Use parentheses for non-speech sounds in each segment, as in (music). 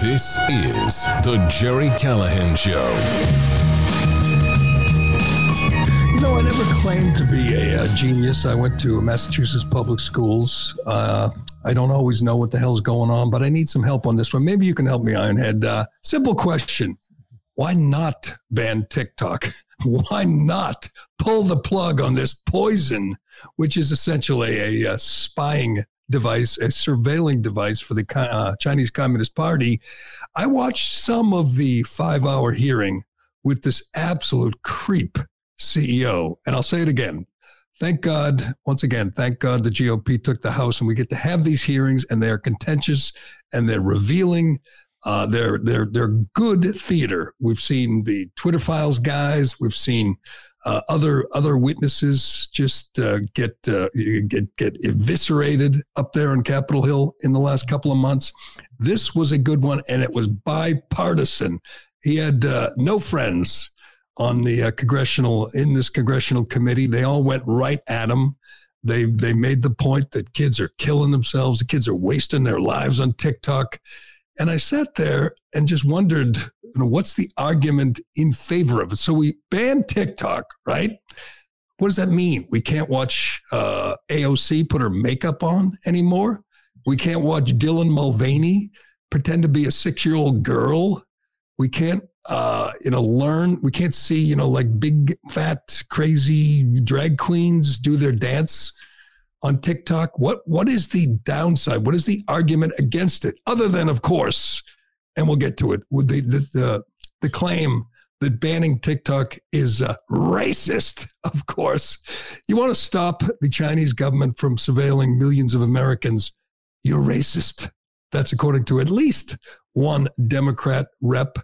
This is the Gerry Callahan Show. You know, I never claimed to be a, uh, genius. I went to Massachusetts public schools. Uh, I don't always know what the hell's going on, but I need some help on this one. Maybe you can help me, Ironhead. Uh, simple question Why not ban TikTok? (laughs) Why not pull the plug on this poison, which is essentially a, a uh, spying device, a surveilling device for the uh, Chinese Communist Party. I watched some of the five hour hearing with this absolute creep CEO. And I'll say it again. Thank God, once again, thank God the GOP took the House and we get to have these hearings and they're contentious and they're revealing. Uh, they're they're they're good theater. We've seen the Twitter files guys. We've seen uh, other other witnesses just uh, get uh, get get eviscerated up there on Capitol Hill in the last couple of months. This was a good one, and it was bipartisan. He had uh, no friends on the uh, congressional in this congressional committee. They all went right at him. They they made the point that kids are killing themselves. The kids are wasting their lives on TikTok. And I sat there and just wondered you know, what's the argument in favor of it? So we banned TikTok, right? What does that mean? We can't watch uh, AOC put her makeup on anymore. We can't watch Dylan Mulvaney pretend to be a six-year-old girl. We can't, uh, you know, learn. We can't see, you know, like big, fat, crazy drag queens do their dance on TikTok. What what is the downside? What is the argument against it? Other than, of course, and we'll get to it with the the the, the claim that banning TikTok is uh, racist. (laughs) Of course, you want to stop the Chinese government from surveilling millions of Americans. You're racist. That's according to at least one Democrat rep.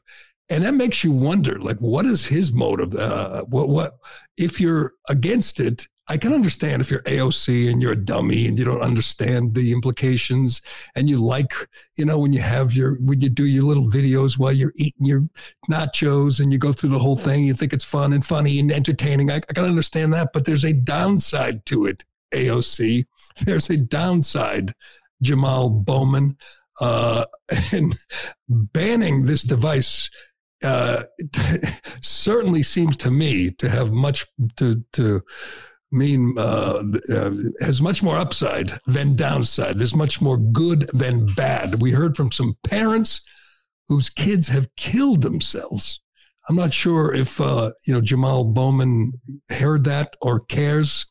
And that makes you wonder, like, what is his motive? Uh, what, what, if you're against it, I can understand if you're AOC and you're a dummy and you don't understand the implications and you like, you know, when you have your, when you do your little videos while you're eating your nachos and you go through the whole thing, you think it's fun and funny and entertaining. I, I can understand that, but there's a downside to it, AOC. (laughs) There's a downside, Jamal Bowman. Uh, (laughs) and banning this device uh, (laughs) certainly seems to me to have much to, to, mean uh, uh, has much more upside than downside. There's much more good than bad. We heard from some parents whose kids have killed themselves. I'm not sure if uh, you know Jamal Bowman heard that or cares.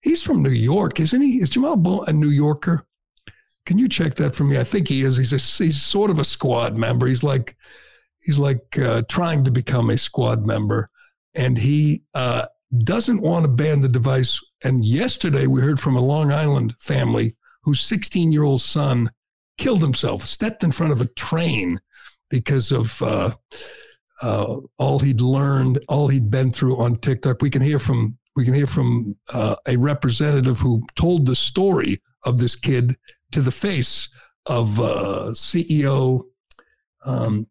He's from New York, isn't he? Is Jamal Bowman a New Yorker? Can you check that for me? I think he is. He's a, he's sort of a squad member. He's like he's like uh, trying to become a squad member, and he uh, doesn't want to ban the device. And yesterday we heard from a Long Island family whose 16 year old son killed himself, stepped in front of a train because of uh, uh, all he'd learned, all he'd been through on TikTok. We can hear from we can hear from uh, a representative who told the story of this kid to the face of uh, CEO, um,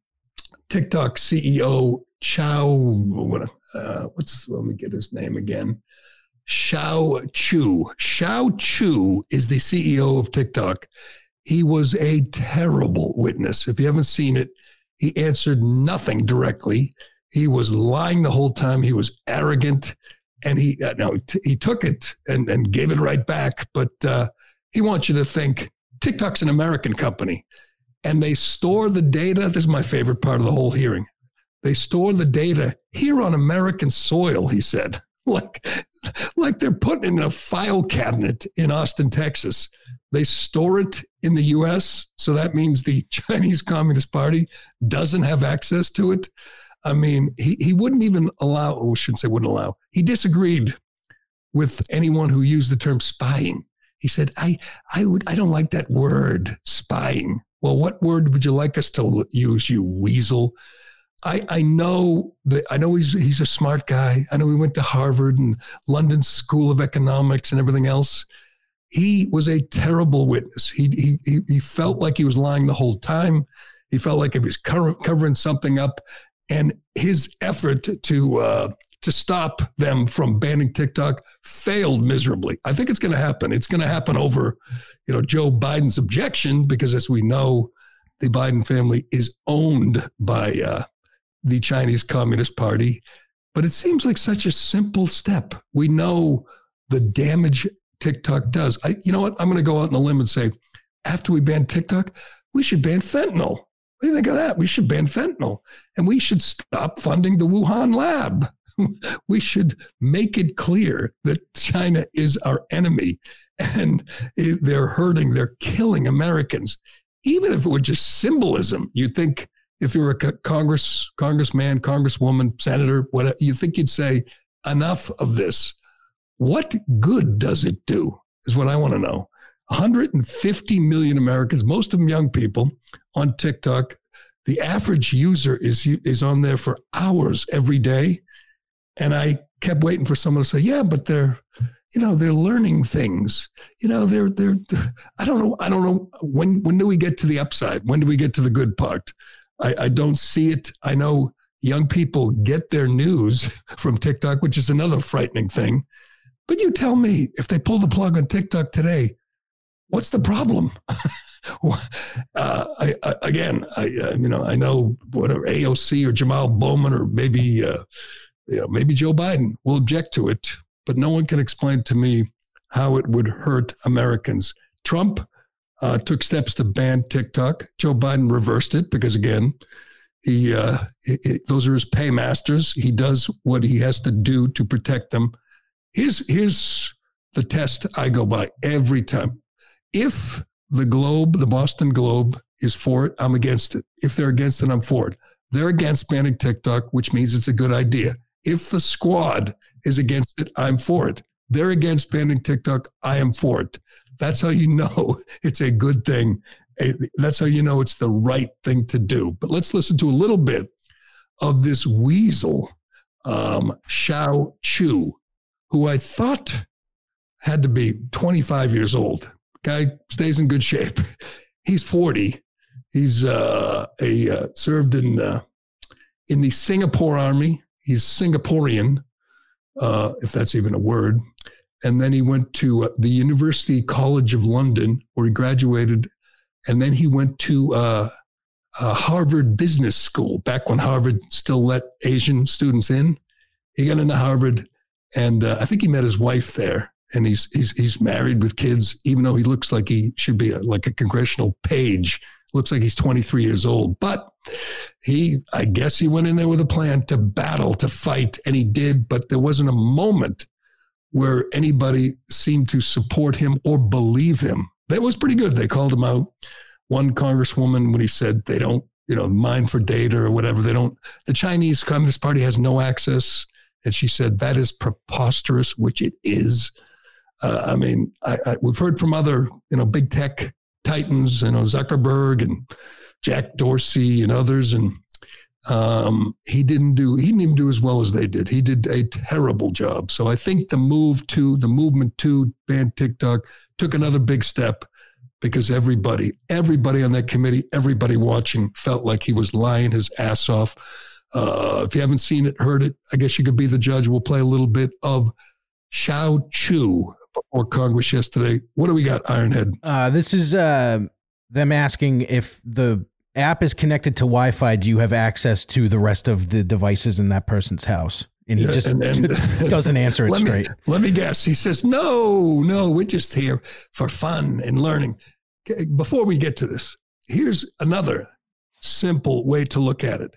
TikTok CEO Chow, uh, what's let me get his name again. Shou Chew. Shou Chew is the CEO of TikTok. He was a terrible witness. If you haven't seen it, he answered nothing directly. He was lying the whole time. He was arrogant, and he uh, no, t- he took it and and gave it right back. But uh, he wants you to think TikTok's an American company, and they store the data. This is my favorite part of the whole hearing. They store the data here on American soil, he said. (laughs) Like, like they're putting in a file cabinet in Austin, Texas. They store it in the US. So that means the (laughs) Chinese Communist Party doesn't have access to it. I mean, he, he wouldn't even allow, oh, or shouldn't say wouldn't allow, he disagreed with anyone who used the term spying. He said, I, I would, I don't like that word spying. Well, what word would you like us to use, you weasel? I, I know that I know he's he's a smart guy. I know he went to Harvard and London School of Economics and everything else. He was a terrible witness. He he he felt like he was lying the whole time. He felt like he was covering something up, and his effort to uh, to stop them from banning TikTok failed miserably. I think it's going to happen. It's going to happen over, you know, Joe Biden's objection because, as we know, the Biden family is owned by uh, the Chinese Communist Party. But it seems like such a simple step. We know the damage TikTok does. I, you know what? I'm going to go out on a limb and say, after we ban TikTok, we should ban fentanyl. What do you think of that? We should ban fentanyl, and we should stop funding the Wuhan lab. (laughs) we should make it clear that China is our enemy and they're hurting, they're killing Americans. Even if it were just symbolism, you think if you're a Congress, congressman, congresswoman, senator, whatever, you think you'd say, enough of this. What good does it do? Is what I want to know. 150 million Americans, most of them young people, on TikTok. The average user is is on there for hours every day. And I kept waiting for someone to say, yeah, but they're, you know, they're learning things. You know, they're, they're, they're I don't know. I don't know. When, when do we get to the upside? When do we get to the good part? I, I don't see it. I know young people get their news (laughs) from TikTok, which is another frightening thing. But you tell me if they pull the plug on TikTok today, what's the problem? (laughs) uh, I, I, again, I, uh, you know, I know whatever AOC or Jamal Bowman or maybe uh, you know, maybe Joe Biden will object to it, but no one can explain to me how it would hurt Americans. Trump uh, took steps to ban TikTok. Joe Biden reversed it because, again, he, uh, those are his paymasters. He does what he has to do to protect them. Here's here's the test I go by every time. If the Globe, the Boston Globe, is for it, I'm against it. If they're against it, I'm for it. They're against banning TikTok, which means it's a good idea. If the squad is against it, I'm for it. They're against banning TikTok. I am for it. That's how you know (laughs) it's a good thing. That's how you know it's the right thing to do. But let's listen to a little bit of this weasel, um, Shou Chew, who I thought had to be 25 years old. Guy stays in good shape. (laughs) He's 40. He's uh, a uh, served in uh, in the Singapore Army he's Singaporean, uh, if that's even a word. And then he went to uh, the University College of London, where he graduated. And then he went to uh, Harvard Business School, back when Harvard still let Asian students in. He got into Harvard, and uh, I think he met his wife there. And he's he's he's married with kids, even though he looks like he should be a, like a congressional page looks like he's 23 years old. But he, I guess he went in there with a plan to battle, to fight, and he did. But there wasn't a moment where anybody seemed to support him or believe him. That was pretty good. They called him out. One congresswoman, when he said they don't, you know, mine for data or whatever, they don't, the Chinese Communist Party has no access. And she said, that is preposterous, which it is. Uh, I mean, I, I, we've heard from other, you know, big tech titans, you know, Zuckerberg and Jack Dorsey and others. And um, he didn't do, he didn't even do as well as they did. He did a terrible job. So I think the move to the movement to ban TikTok took another big step because everybody, everybody on that committee, everybody watching felt like he was lying his ass off. Uh, if you haven't seen it, heard it, I guess you could be the judge. We'll play a little bit of Shou Chew before Congress yesterday. What do we got, Ironhead? Uh, this is uh, them asking if the app is connected to Wi-Fi. Do you have access to the rest of the devices in that person's house? And he just and, (laughs) doesn't answer it let straight. Me, let me guess. He says, "No, no, we're just here for fun and learning." Before we get to this, here's another simple way to look at it.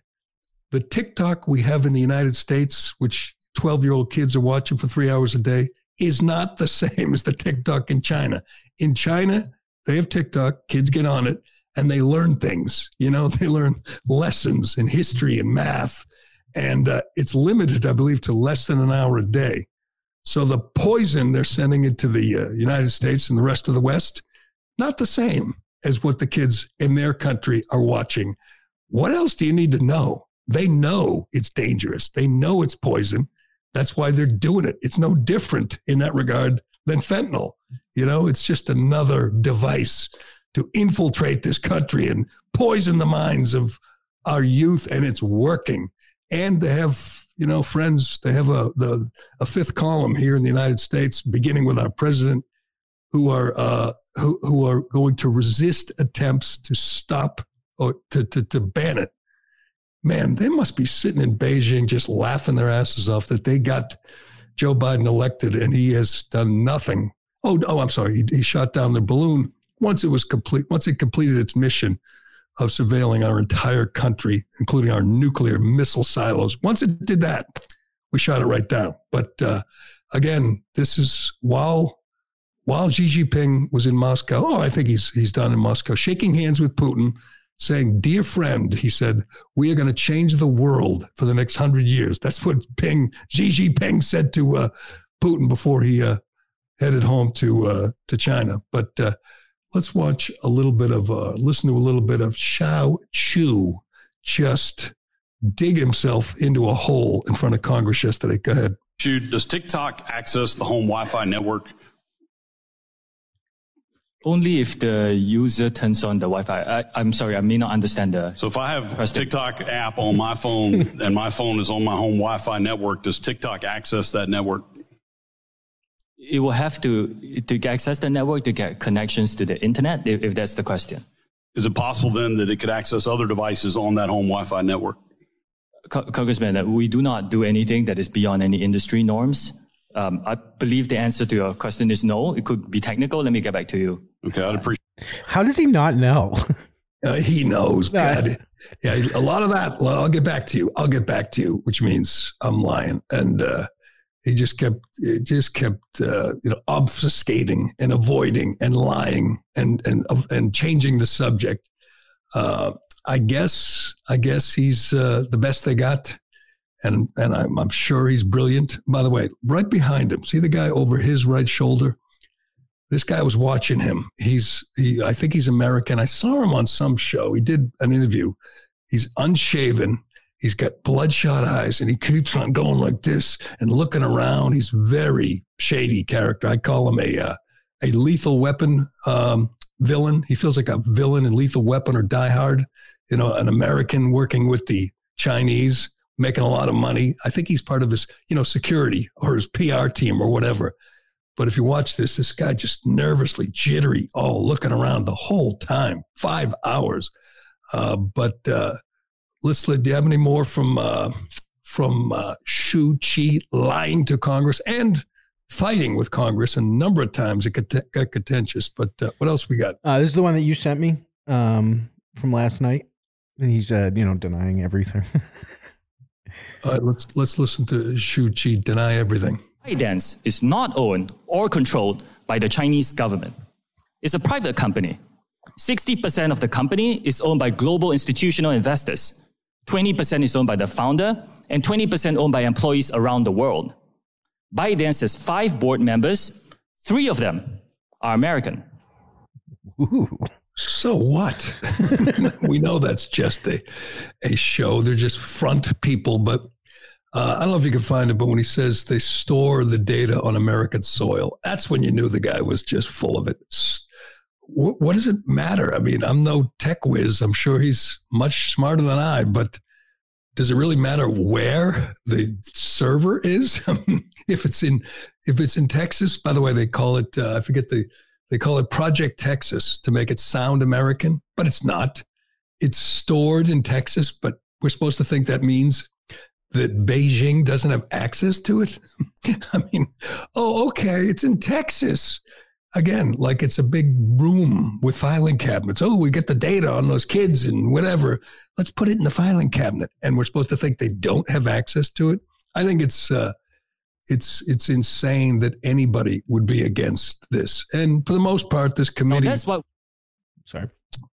The TikTok we have in the United States, which 12 year old kids are watching for three hours a day, is not the (laughs) same as the TikTok in China. In China, they have TikTok, kids get on it and they learn things. You know, (laughs) they learn lessons in history and math. And uh, it's limited, I believe, to less than an hour a day. So the poison they're sending into the uh, United States and the rest of the West, not the same as what the kids in their country are watching. What else do you need to know? They know it's dangerous. They know it's poison. That's why they're doing it. It's no different in that regard than fentanyl. You know, it's just another device to infiltrate this country and poison the minds of our youth, and it's working. And to have, you know, friends. to have a the a fifth column here in the United States, beginning with our president, who are uh, who who are going to resist attempts to stop or to to, to ban it. Man, they must be sitting in Beijing just laughing their asses off that they got Joe Biden elected and he has done nothing. Oh, oh, I'm sorry. He, he shot down the balloon once it was complete. Once it completed its mission of surveilling our entire country, including our nuclear missile silos. Once it did that, we shot it right down. But uh, again, this is while while Xi Jinping was in Moscow. Oh, I think he's he's done in Moscow, shaking hands with Putin, saying, "Dear friend," he said, "we are going to change the world for the next hundred years." That's what Ping Xi Jinping said to uh, Putin before he uh, headed home to uh, to China. But uh, let's watch a little bit of, uh, listen to a little bit of Shou Chew just dig himself into a hole in front of Congress yesterday. Go ahead. Chew, does TikTok access the home Wi Fi network? Only if the user turns on the Wi-Fi. I, am sorry, I may not understand the. So if I have a TikTok app on my phone (laughs) and my phone is on my home Wi-Fi network, does TikTok access that network? It will have to to access the network to get connections to the internet if, if that's the question. Is it possible then that it could access other devices on that home wi-fi network? Congressman uh, we do not do anything that is beyond any industry norms. Um, i believe the answer to your question is no. It could be technical. Let me get back to you. Okay i'd appreciate how does he not know? (laughs) Uh, he knows God. yeah a lot of that i'll get back to you. I'll get back to you which means i'm lying. And uh, he just kept it just kept uh, you know obfuscating and avoiding and lying and and and changing the subject. Uh, I guess I guess he's uh, the best they got, and and I'm, I'm sure he's brilliant. By the way, right behind him, see the guy over his right shoulder. This guy was watching him. He's he. I think he's American. I saw him on some show. He did an interview. He's unshaven He's got bloodshot eyes and he keeps on going like this and looking around. He's very shady character. I call him a uh, a lethal weapon um, villain. He feels like a villain in Lethal Weapon or Die Hard. You know, an American working with the Chinese, making a lot of money. I think he's part of his, you know, security or his PR team or whatever. But if you watch this, this guy just nervously jittery, all looking around the whole time, five hours. Uh, but uh, let's let. Do you have any more from uh, from uh, Shou Chew lying to Congress and fighting with Congress? a number of times it got, got contentious. But uh, what else we got? Uh, this is the one that you sent me um, from last night, and he's uh, you know denying everything. All right, let's let's listen to Shou Chew deny everything. ByteDance is not owned or controlled by the Chinese government. It's a private company. 60% of the company is owned by global institutional investors 20% is owned by the founder, and 20% owned by employees around the world. ByteDance has five board members, three of them are American. Ooh. So what? (laughs) we know that's just a, a show. They're just front people. But uh, I don't know if you can find it, but when he says they store the data on American soil, that's when you knew the guy was just full of it. What, what does it matter? I mean, I'm no tech whiz. I'm sure he's much smarter than I, but does it really matter where the server is? (laughs) if it's in if it's in Texas, by the way, they call it uh, I forget the they call it Project Texas to make it sound American, but it's not. It's stored in Texas, but we're supposed to think that means that Beijing doesn't have access to it. (laughs) I mean, oh, okay, it's in Texas again, like it's a big room with filing cabinets. Oh, we get the data on those kids and whatever. Let's put it in the filing cabinet. And we're supposed to think they don't have access to it. I think it's uh, it's it's insane that anybody would be against this. And for the most part, this committee. Oh, that's what. Sorry.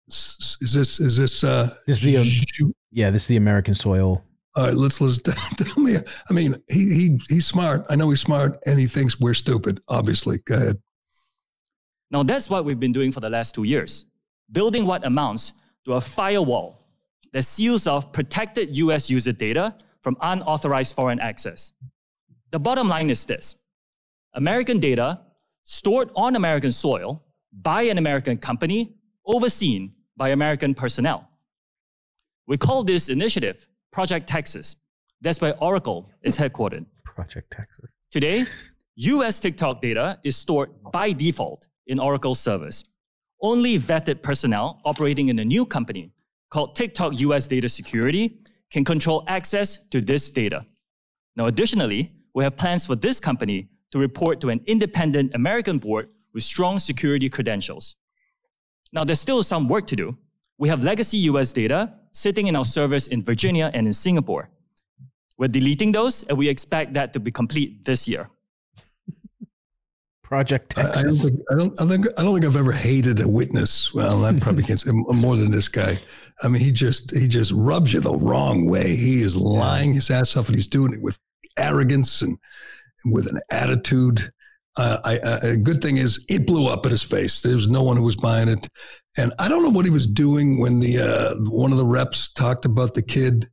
Is this is this uh? This is the um, yeah. This is the American soil. All right, let's let's (laughs) tell me. I mean, he he he's smart. I know he's smart, and he thinks we're stupid. Obviously, go ahead. Now that's what we've been doing for the last two years, building what amounts to a firewall that seals off protected U.S. user data from unauthorized foreign access. The bottom line is this: American data stored on American soil by an American company, overseen by American personnel. We call this initiative Project Texas. That's where Oracle is headquartered. Project Texas. Today, US TikTok data is stored by default in Oracle servers. Only vetted personnel operating in a new company called TikTok US Data Security can control access to this data. Now, additionally, we have plans for this company to report to an independent American board with strong security credentials. Now, there's still some work to do. We have legacy US data sitting in our servers in Virginia and in Singapore. We're deleting those, and we expect that to be complete this year. Project Texas. I, I, don't think, I, don't, I, think, I don't think I've ever hated a witness. Well, I (laughs) probably can't say more than this guy. I mean, he just he just rubs you the wrong way. He is lying his ass off, and he's doing it with arrogance and, and with an attitude. Uh, I, uh, a good thing is it blew up in his face. There was no one who was buying it, and I don't know what he was doing when the uh, one of the reps talked about the kid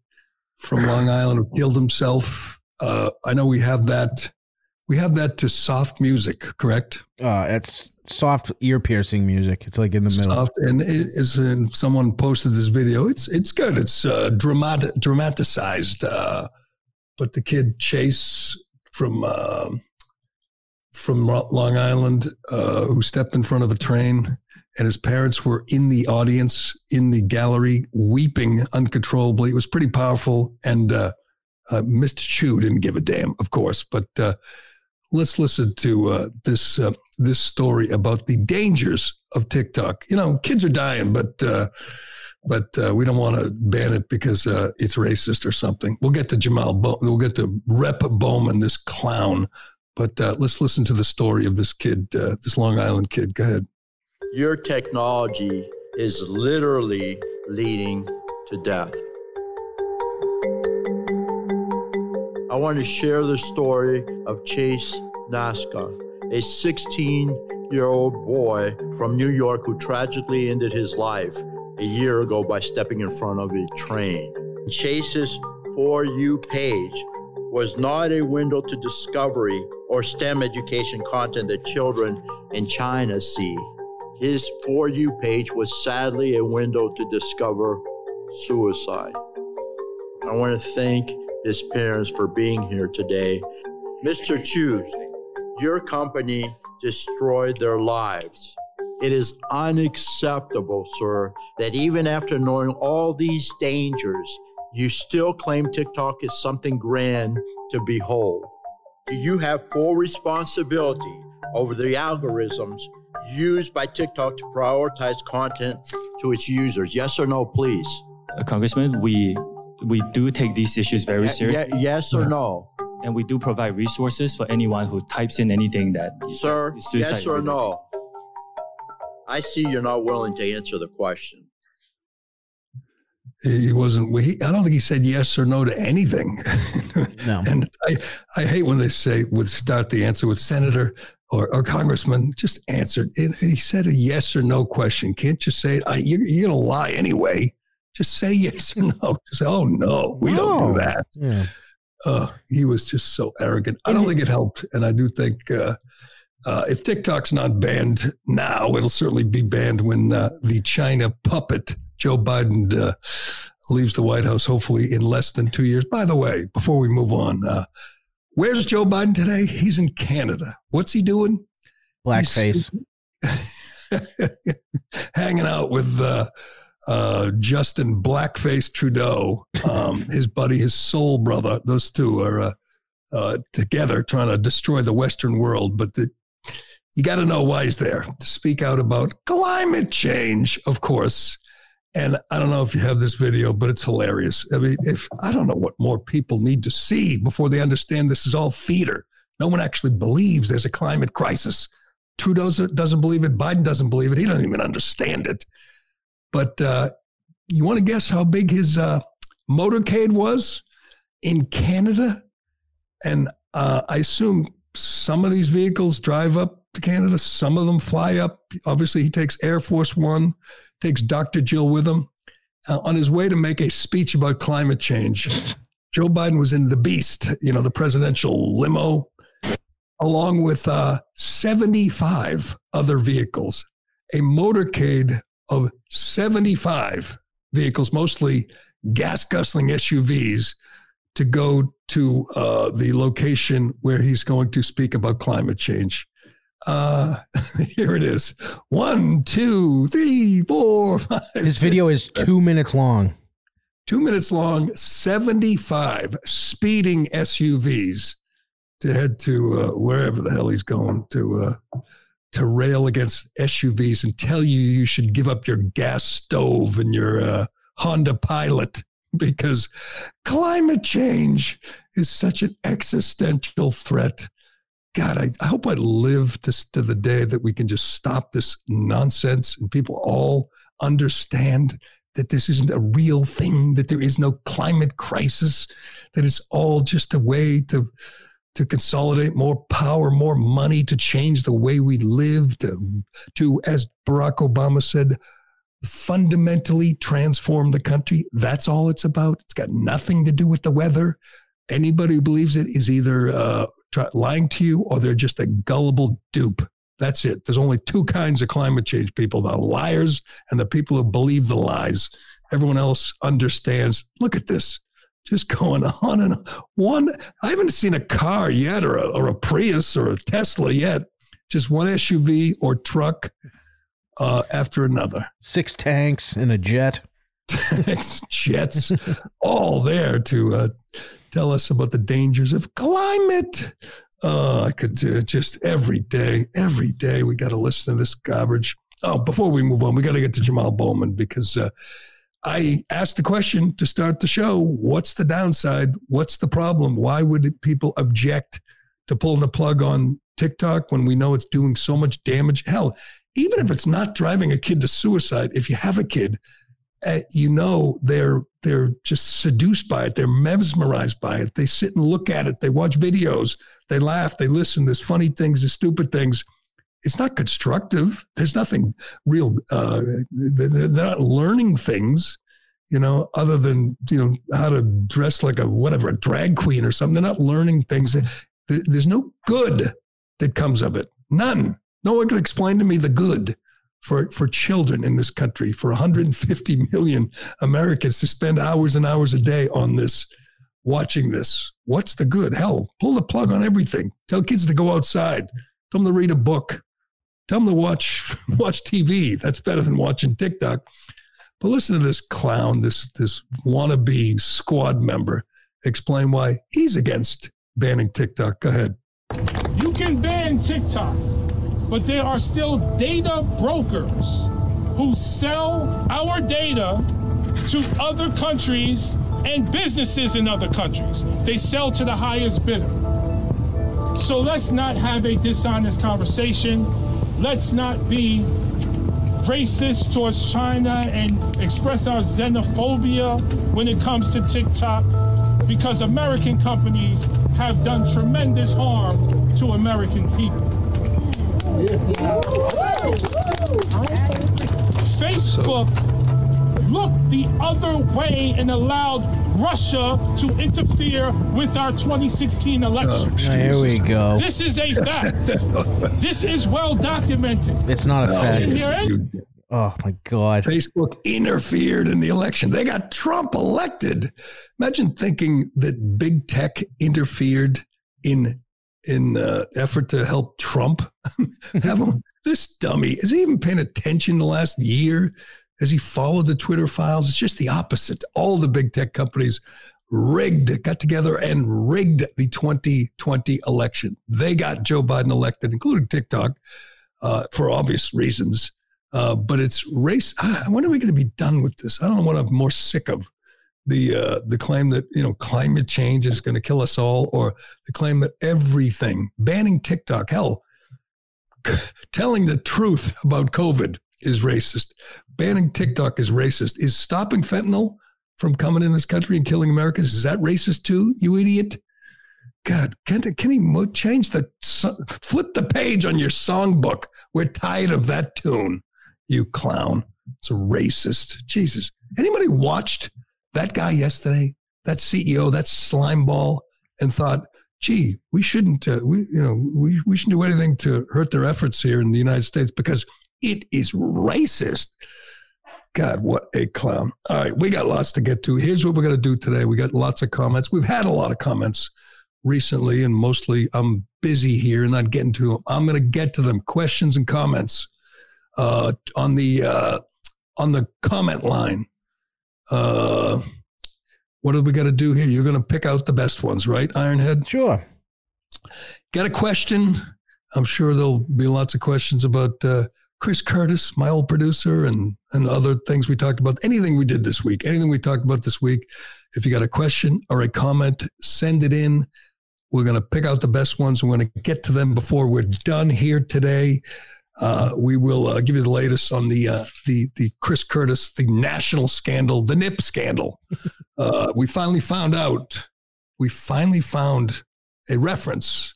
from Long Island who killed himself. Uh, I know we have that we have that to soft music, correct? Uh, it's soft ear piercing music. It's like in the middle. Soft, and it is. And someone posted this video. It's it's good. It's uh, dramatic, dramatized. Uh, but the kid Chase from uh, from Long Island, uh, who stepped in front of a train, and his parents were in the audience in the gallery, weeping uncontrollably. It was pretty powerful. And uh, uh, Mr. Chew didn't give a damn, of course, but uh, let's listen to uh, this uh, this story about the dangers of TikTok. You know, kids are dying, but uh, but uh, we don't want to ban it because uh, it's racist or something. We'll get to Jamal. Bo- we'll get to Rep Bowman, this clown. But uh, let's listen to the story of this kid, this Long Island kid. Go ahead. Your technology is literally leading to death. I want to share the story of Chase Nasca, a 16 year old boy from New York who tragically ended his life a year ago by stepping in front of a train. Chase's For You page was not a window to discovery or STEM education content that children in China see. His For You page was sadly a window to discover suicide. I want to thank his parents for being here today. Mr. Chew, your company destroyed their lives. It is unacceptable, sir, that even after knowing all these dangers, you still claim TikTok is something grand to behold. Do you have full responsibility over the algorithms used by TikTok to prioritize content to its users? Yes or no, please? Uh, Congressman, we we do take these issues very seriously. yes or no? And we do provide resources for anyone who types in anything that. Sir, yes or no? I see you're not willing to answer the question. He wasn't. He, I don't think he said yes or no to anything. No. (laughs) and I, I hate when they say would start the answer with senator or, or congressman. Just answered. he said a yes or no question. Can't you say I, you're, you're going to lie anyway? Just say yes or no. (laughs) Just say, oh no, we no. don't do that. Yeah. Uh, he was just so arrogant. I don't think it helped, and I do think uh, uh, if TikTok's not banned now, it'll certainly be banned when uh, the China puppet Joe Biden uh, leaves the White House, hopefully in less than two years. By the way, before we move on, uh, where's Joe Biden today? He's in Canada. What's he doing? Blackface. (laughs) hanging out with uh, Justin Blackface Trudeau, um, (laughs) his buddy, his soul brother. Those two are uh, uh, together trying to destroy the Western world. But the, you got to know why he's there to speak out about climate change, of course. And I don't know if you have this video, but it's hilarious. I mean, if I don't know what more people need to see before they understand this is all theater. No one actually believes there's a climate crisis. Trudeau doesn't believe it. Biden doesn't believe it. He doesn't even understand it. But uh, you want to guess how big his uh, motorcade was? in Canada. And uh, I assume some of these vehicles drive up to Canada, some of them fly up. Obviously, he takes Air Force One, takes Dr. Jill with him uh, on his way to make a speech about climate change. Joe Biden was in the Beast, you know, the presidential limo, along with uh, 75 other vehicles, a motorcade of 75 vehicles, mostly gas guzzling SUVs, to go to uh, the location where he's going to speak about climate change. Uh, (laughs) here it is. One, two, three, four, five. This video is two minutes long. Two minutes long, 75 speeding SUVs to head to uh, wherever the hell he's going to uh, to rail against SUVs and tell you you should give up your gas stove and your uh, Honda Pilot (laughs) because climate change is such an existential threat. God, I, I hope I live to, to the day that we can just stop this nonsense and people all understand that this isn't a real thing, that there is no climate crisis, that it's all just a way to to consolidate more power, more money, to change the way we live, to, to as Barack Obama said, fundamentally transform the country. That's all it's about. It's got nothing to do with the weather. Anybody who believes it is either uh, try, lying to you or they're just a gullible dupe. That's it. There's only two kinds of climate change people the liars and the people who believe the lies. Everyone else understands. Look at this. Just going on and on. one. I haven't seen a car yet, or a, or a Prius, or a Tesla yet. Just one SUV or truck uh, after another. Six tanks and a jet. Tanks, jets, all there to uh, tell us about the dangers of climate. Uh, I could uh, just every day, every day, we got to listen to this garbage. Oh, before we move on, we got to get to Jamal Bowman because uh, I asked the question to start the show what's the downside? What's the problem? Why would people object to pulling the plug on TikTok when we know it's doing so much damage? Hell, even if it's not driving a kid to suicide, if you have a kid, uh, you know they're they're just seduced by it. They're mesmerized by it. They sit and look at it. They watch videos. They laugh. They listen. There's funny things. There's stupid things. It's not constructive. There's nothing real. Uh, they're not learning things, you know, other than you know how to dress like a whatever a drag queen or something. They're not learning things. There's no good that comes of it. None. No one can explain to me the good for, for children in this country, for 150 million Americans to spend hours and hours a day on this, watching this. What's the good? Hell, pull the plug on everything. Tell kids to go outside. Tell them to read a book. Tell them to watch (laughs) watch TV. That's better than watching TikTok. But listen to this clown, this this wannabe squad member, explain why he's against banning TikTok. Go ahead. You can ban TikTok but there are still data brokers who sell our data to other countries and businesses in other countries. They sell to the highest bidder. So let's not have a dishonest conversation. Let's not be racist towards China and express our xenophobia when it comes to TikTok because American companies have done tremendous harm to American people. Facebook looked the other way and allowed Russia to interfere with our 2016 election. Oh, here we go. This is a (laughs) fact. this is well documented. It's not a fact. Oh my God. Facebook interfered in the election. They got Trump elected. Imagine thinking that big tech interfered in in uh, effort to help Trump. (laughs) Have him, this dummy is he even paying attention the last year? Has he followed the Twitter files? It's just the opposite. All the big tech companies rigged, got together and rigged the 2020 election. They got Joe Biden elected, including TikTok, uh, for obvious reasons. Uh, but it's race. Ah, when are we going to be done with this? I don't know what I'm more sick of the uh, the claim that you know climate change is going to kill us all, or the claim that everything banning TikTok, hell, (laughs) telling the truth about COVID is racist. Banning TikTok is racist. Is stopping fentanyl from coming in this country and killing Americans? Is that racist too, you idiot? God, can, can he change the, flip the page on your songbook? We're tired of that tune, you clown. It's a racist. Jesus. Anybody watched that guy yesterday, that CEO, that slime ball, and thought, gee, we shouldn't, uh, we, you know, we, we shouldn't do anything to hurt their efforts here in the United States because it is racist. God, what a clown. All right, we got lots to get to. Here's what we're going to do today. We got lots of comments. We've had a lot of comments recently, and mostly I'm busy here and not getting to them. I'm going to get to them. Questions and comments uh, on the uh, on the comment line. Uh, what do we got to do here? You're going to pick out the best ones, right, Ironhead? Sure. Got a question? I'm sure there'll be lots of questions about uh, Chris Curtis, my old producer, and and other things we talked about. Anything we did this week, anything we talked about this week. If you got a question or a comment, send it in. We're going to pick out the best ones. We're going to get to them before we're done here today. Uh, we will uh, give you the latest on the uh, the the Chris Curtis, the national scandal, the NIP scandal. (laughs) Uh, we finally found out. We finally found a reference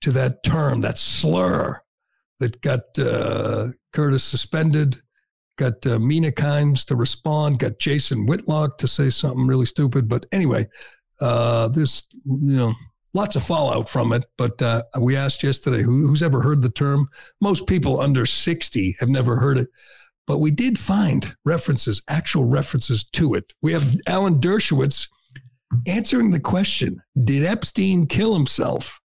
to that term, that slur that got uh, Curtis suspended, got uh, Mina Kimes to respond, got Jason Whitlock to say something really stupid. But anyway, uh, there's you know lots of fallout from it. But uh, we asked yesterday who, who's ever heard the term. Most people under 60 have never heard it. But we did find references, actual references to it. We have Alan Dershowitz answering the question Did Epstein kill himself?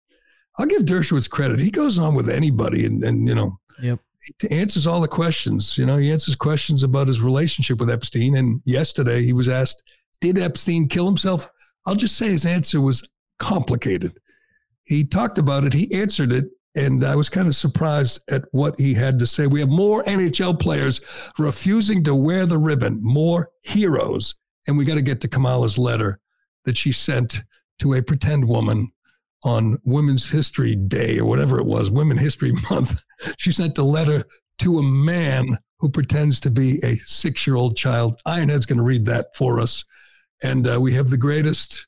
I'll give Dershowitz credit. He goes on with anybody and, and you know, yep. he answers all the questions. You know, he answers questions about his relationship with Epstein. And yesterday he was asked, Did Epstein kill himself? I'll just say his answer was complicated. He talked about it, he answered it, and I was kind of surprised at what he had to say. We have more NHL players refusing to wear the ribbon, more heroes. And we got to get to Kamala's letter that she sent to a pretend woman on Women's History Day or whatever it was, Women History (laughs) Month, she sent a letter to a man who pretends to be a six year old child. Ironhead's going to read that for us. And uh, we have the greatest,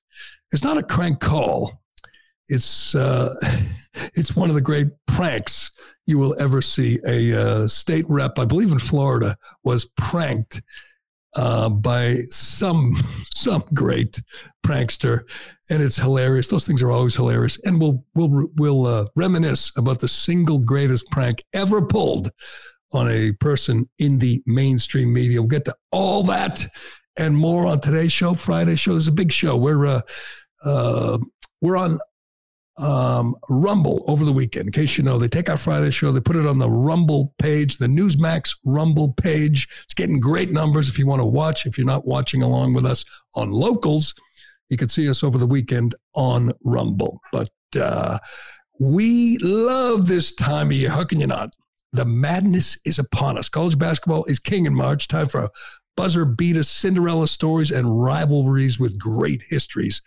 it's not a crank call. It's uh, (laughs) it's one of the great pranks you will ever see. A uh, state rep, I believe in Florida, was pranked uh, by some some great prankster, and it's hilarious. Those things are always hilarious, and we'll we'll we'll uh, reminisce about the single greatest prank ever pulled on a person in the mainstream media. We'll get to all that and more on today's show, Friday show. There's a big show. We're uh, uh, we're on um, Rumble over the weekend. In case you know, they take our Friday show, they put it on the Rumble page, the Newsmax Rumble page. It's getting great numbers if you want to watch. If you're not watching along with us on locals, you can see us over the weekend on Rumble. But uh, we love this time of year. How can you not? The madness is upon us. College basketball is king in March. Time for buzzer beater Cinderella stories and rivalries with great histories.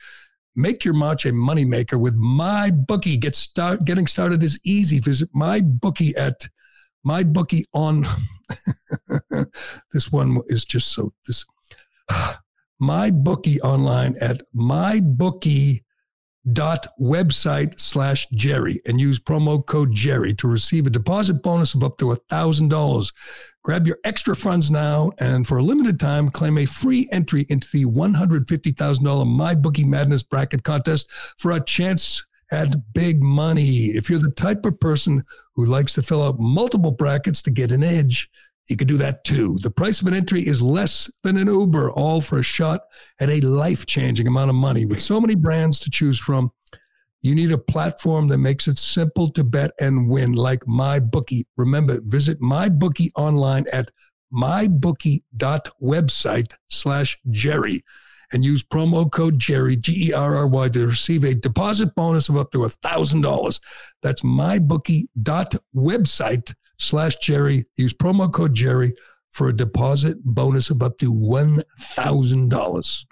Make your match a moneymaker with my bookie. Get start getting started is easy. Visit my bookie at my bookie on (laughs) this one is just so this (sighs) my bookie online at my bookie dot website slash Gerry and use promo code Gerry to receive a deposit bonus of up to a thousand dollars. Grab your extra funds now and for a limited time, claim a free entry into the $150,000 My Bookie Madness bracket contest for a chance at big money. If you're the type of person who likes to fill out multiple brackets to get an edge, you could do that too. The price of an entry is less than an Uber, all for a shot at a life changing amount of money. With so many brands to choose from, you need a platform that makes it simple to bet and win, like MyBookie. Remember, visit MyBookie online at mybookie.website slash Gerry and use promo code Gerry, G E R R Y, to receive a deposit bonus of up to $1,000. That's mybookie.website slash Gerry. Use promo code Gerry for a deposit bonus of up to $1,000.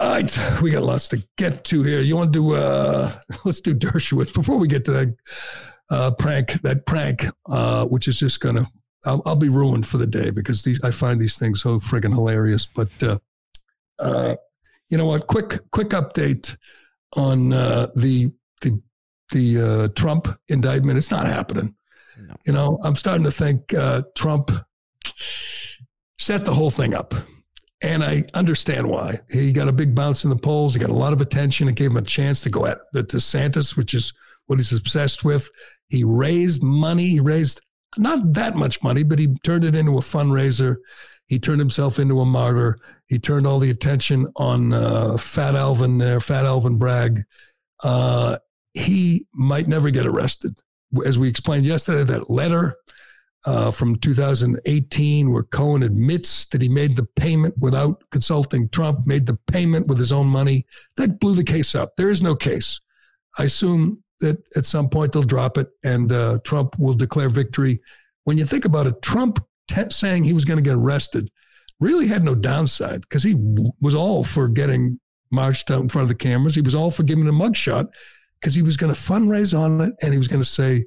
All right, we got lots to get to here. You want to do, uh, (laughs) let's do Dershowitz before we get to that uh, prank, that prank, uh, which is just going to I'll, I'll, be ruined for the day because these I find these things so friggin' hilarious. But uh, uh, you know what? Quick quick update on uh, the the the uh, Trump indictment. It's not happening. No. You know, I'm starting to think uh, Trump set the whole thing up. And I understand why. He got a big bounce in the polls. He got a lot of attention. It gave him a chance to go at DeSantis, which is what he's obsessed with. He raised money. He raised not that much money, but he turned it into a fundraiser. He turned himself into a martyr. He turned all the attention on uh, Fat Alvin there, Fat Alvin Bragg. Uh, he might never get arrested. As we explained yesterday, that letter uh, from 2018 where Cohen admits that he made the payment without consulting Trump, made the payment with his own money, that blew the case up. There is no case. I assume that at some point they'll drop it and uh, Trump will declare victory. When you think about it, Trump te- saying he was going to get arrested really had no downside because he w- was all for getting marched out in front of the cameras. He was all for giving a mugshot because he was going to fundraise on it and he was going to say,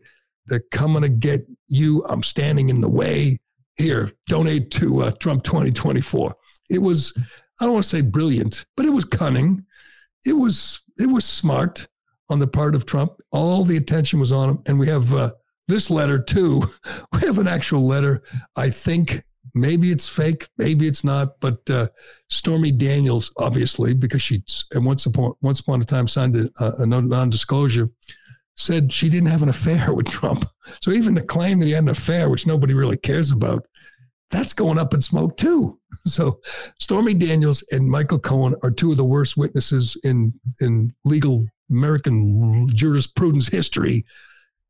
they're coming to get you. I'm standing in the way. Here, donate to uh, Trump 2024. It was, I don't want to say brilliant, but it was cunning. It was, it was smart on the part of Trump. All the attention was on him. And we have uh, this letter too. (laughs) We have an actual letter. I think maybe it's fake, maybe it's not. But uh, Stormy Daniels, obviously, because she once upon once upon a time signed a, a non-disclosure, said she didn't have an affair (laughs) with Trump. So even the claim that he had an affair, which nobody really cares about, that's going up in smoke too. (laughs) So Stormy Daniels and Michael Cohen are two of the worst witnesses in in legal American jurisprudence history.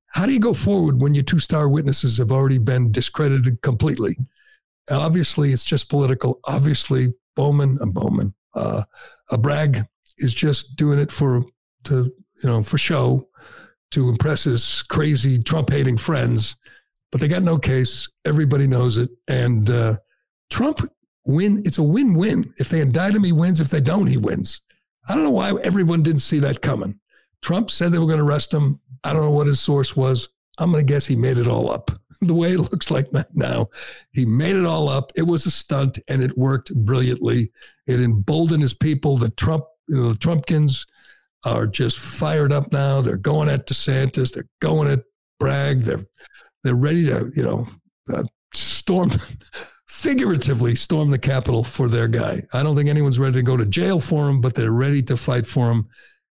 How do you go forward when your two star witnesses have already been discredited completely? Obviously, it's just political. Obviously, Bowman and Bowman, uh, a Bragg is just doing it for to you know for show to impress his crazy Trump hating friends, but they got no case. Everybody knows it. And uh, Trump win. It's a win win. If they indict him, he wins. If they don't, he wins. I don't know why everyone didn't see that coming. Trump said they were going to arrest him. I don't know what his source was. I'm going to guess he made it all up. (laughs) The way it looks like now, he made it all up. It was a stunt and it worked brilliantly. It emboldened his people. The Trump, you know, the Trumpkins are just fired up now. They're going at DeSantis. They're going at Bragg. They're they're ready to you know uh, storm, (laughs) figuratively storm the Capitol for their guy. I don't think anyone's ready to go to jail for him, but they're ready to fight for him.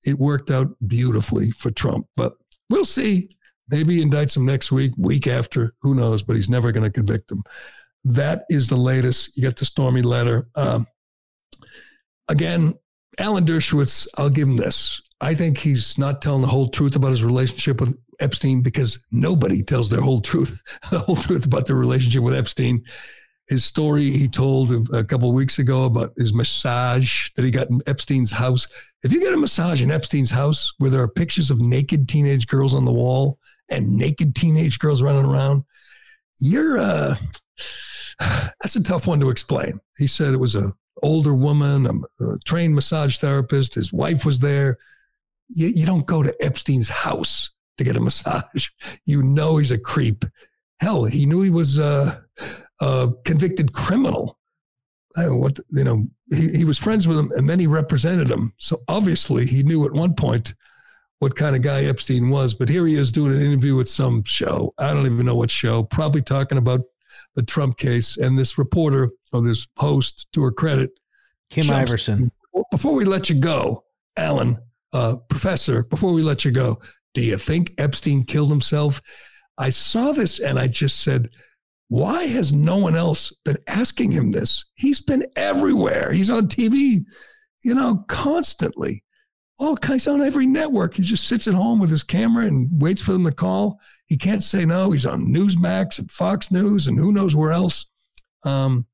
It worked out beautifully for Trump, but we'll see. Maybe indicts him next week, week after. Who knows? But he's never going to convict him. That is the latest. You got the stormy letter. Um, again, Alan Dershowitz, I'll give him this. I think he's not telling the whole truth about his relationship with Epstein because nobody tells their whole truth, (laughs) the whole truth about their relationship with Epstein. His story he told a couple of weeks ago about his massage that he got in Epstein's house. If you get a massage in Epstein's house where there are pictures of naked teenage girls on the wall and naked teenage girls running around, you're uh (sighs) that's a tough one to explain. He said it was a older woman, a, trained massage therapist. His wife was there. You, you don't go to Epstein's house to get a (laughs) massage. You know he's a creep. Hell, he knew he was a, a convicted criminal. what you know, he, he was friends with him, and then he represented him. So obviously, he knew at one point what kind of guy Epstein was. But here he is doing an interview with some show. I don't even know what show. Probably talking about the Trump case. And this reporter or this host, to her credit, Kim jumps, Iversen. Before we let you go, Alan, uh, professor, before we let you go, do you think Epstein killed himself? I saw this and I just said, why has no one else been asking him this? He's been everywhere. He's on TV, you know, constantly. All kinds on every network. He just sits at home with his camera and waits for them to call. He can't say no. He's on Newsmax and Fox News and who knows where else. Um,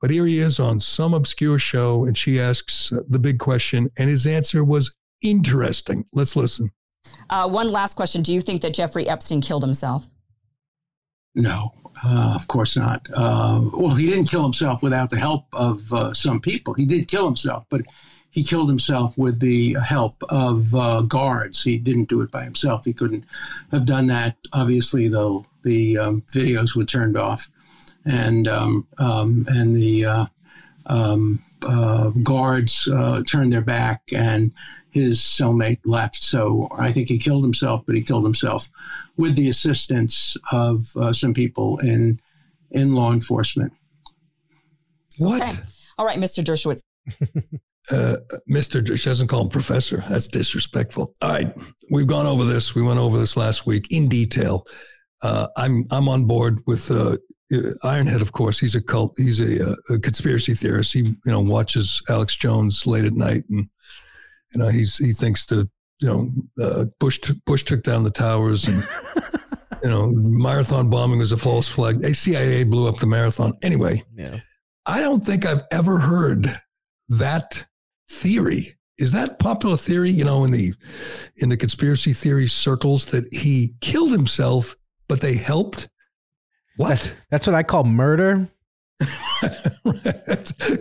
but here he is on some obscure show, and she asks the big question, and his answer was interesting. Let's listen. Uh, one last question Do you think that Jeffrey Epstein killed himself? No, uh, of course not. Uh, well, he didn't kill himself without the help of uh, some people. He did kill himself, but he killed himself with the help of uh, guards. He didn't do it by himself. He couldn't have done that. Obviously, though, the um, videos were turned off, and um, um, and the uh, um, uh, guards uh, turned their back, and his cellmate left. So I think he killed himself, but he killed himself with the assistance of uh, some people in in law enforcement. What? Okay. All right, Mr. Dershowitz. (laughs) uh, Mr. She doesn't call him professor. That's disrespectful. All right, we've gone over this. We went over this last week in detail. Uh, I'm I'm on board with uh, Ironhead. Of course, he's a cult. He's a, uh, a, conspiracy theorist. He you know watches Alex Jones late at night, and you know he's he thinks that you know uh, Bush t- Bush took down the towers and. (laughs) you know, marathon bombing was a false flag. A CIA blew up the marathon. Anyway, yeah. I don't think I've ever heard that theory. Is that popular theory, you know, in the in the conspiracy theory circles that he killed himself, but they helped? What? That's, that's what I call murder. (laughs)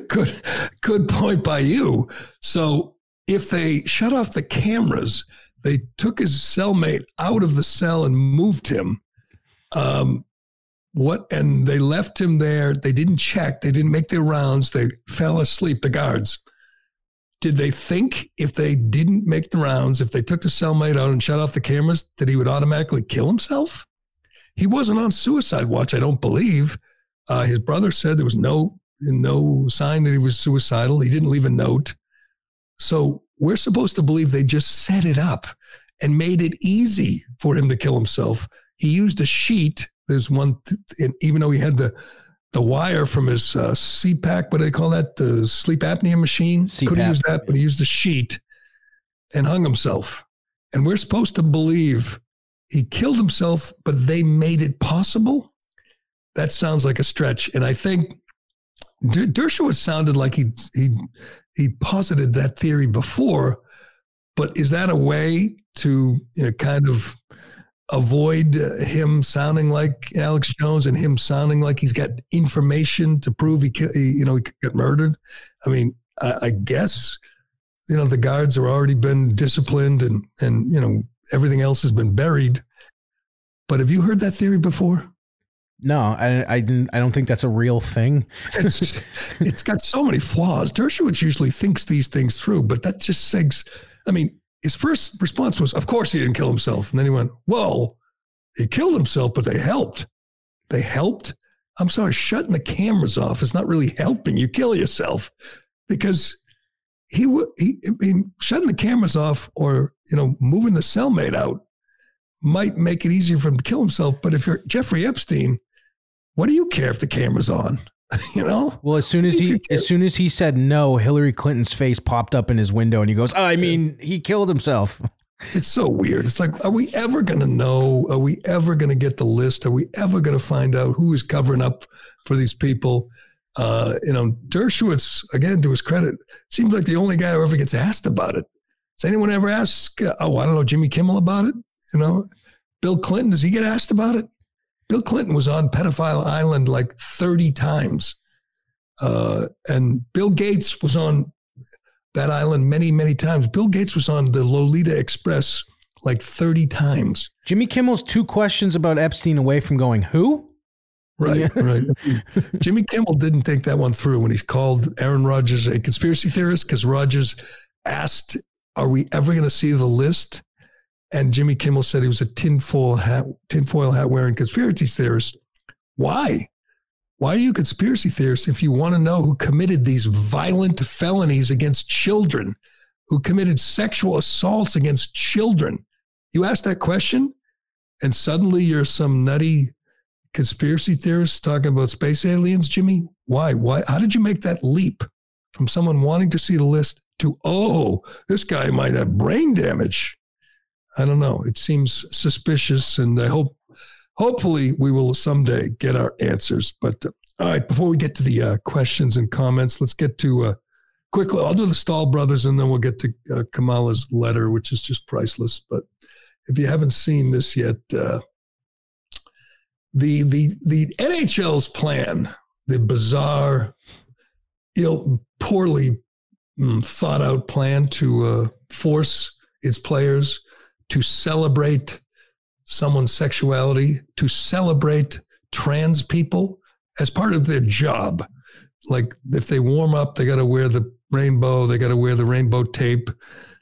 good good point by you. So if they shut off the cameras, they took his cellmate out of the cell and moved him. Um, what and they left him there they didn't check they didn't make their rounds they fell asleep the guards did they think if they didn't make the rounds if they took the cellmate out and shut off the cameras that he would automatically kill himself? He wasn't on suicide watch i don't believe. Uh, his brother said there was no no sign that he was suicidal. He didn't leave a note. So we're supposed to believe they just set it up and made it easy for him to kill himself. He used a sheet. There's one, th- even though he had the the wire from his uh, CPAP, what do they call that? The sleep apnea machine. CPAP. Could have used that, but he used a sheet and hung himself. And we're supposed to believe he killed himself, but they made it possible. That sounds like a stretch. And I think D- Dershowitz sounded like he he he posited that theory before, but is that a way to you know, kind of avoid him sounding like Alex Jones and him sounding like he's got information to prove he, you know, he got murdered. I mean, I, I guess, you know, the guards have already been disciplined and, and, you know, everything else has been buried. But have you heard that theory before? No, I, I didn't. I don't think that's a real thing. it's, (laughs) it's got so many flaws. Dershowitz usually thinks these things through, but that just says, I mean, his first response was, Of course he didn't kill himself. And then he went, Well, he killed himself, but they helped. They helped? I'm sorry, shutting the cameras off is not really helping you kill yourself because he would, he, I mean, shutting the cameras off or, you know, moving the cellmate out might make it easier for him to kill himself. But if you're Jeffrey Epstein, what do you care if the camera's on? (laughs) you know. Well, as soon as he as soon as he said no, Hillary Clinton's face popped up in his window, and he goes, "I mean, he killed himself." (laughs) It's so weird. It's like, are we ever going to know? Are we ever going to get the list? Are we ever going to find out who is covering up for these people? Uh, you know, Dershowitz, again, to his credit, seems like the only guy who ever gets asked about it. Does anyone ever ask, uh, oh, I don't know, Jimmy Kimmel about it? You know, Bill Clinton, does he get asked about it? Bill Clinton was on Pedophile Island like 30 times. Uh, and Bill Gates was on that island many, many times. Bill Gates was on the Lolita Express like 30 times. Jimmy Kimmel's two questions about Epstein away from going, who? Right, right. (laughs) Jimmy Kimmel didn't think that one through when he called Aaron Rodgers a conspiracy theorist because Rodgers asked, Are we ever going to see the list? And Jimmy Kimmel said he was a tinfoil hat, tinfoil hat wearing conspiracy theorist. Why? Why are you a conspiracy theorist if you want to know who committed these violent felonies against children, who committed sexual assaults against children? You ask that question, and suddenly you're some nutty conspiracy theorist talking about space aliens, Jimmy? Why? Why? How did you make that leap from someone wanting to see the list to, oh, this guy might have brain damage? I don't know. It seems suspicious, and I hope, hopefully, we will someday get our answers. But uh, all right, before we get to the uh, questions and comments, let's get to uh, quickly. I'll do the Staal brothers, and then we'll get to uh, Kamala's letter, which is just priceless. But if you haven't seen this yet, uh, the the the NHL's plan, the bizarre, ill, poorly mm, thought out plan to uh, force its players to celebrate someone's sexuality, to celebrate trans people as part of their job. Like if they warm up, they got to wear the rainbow, they got to wear the rainbow tape.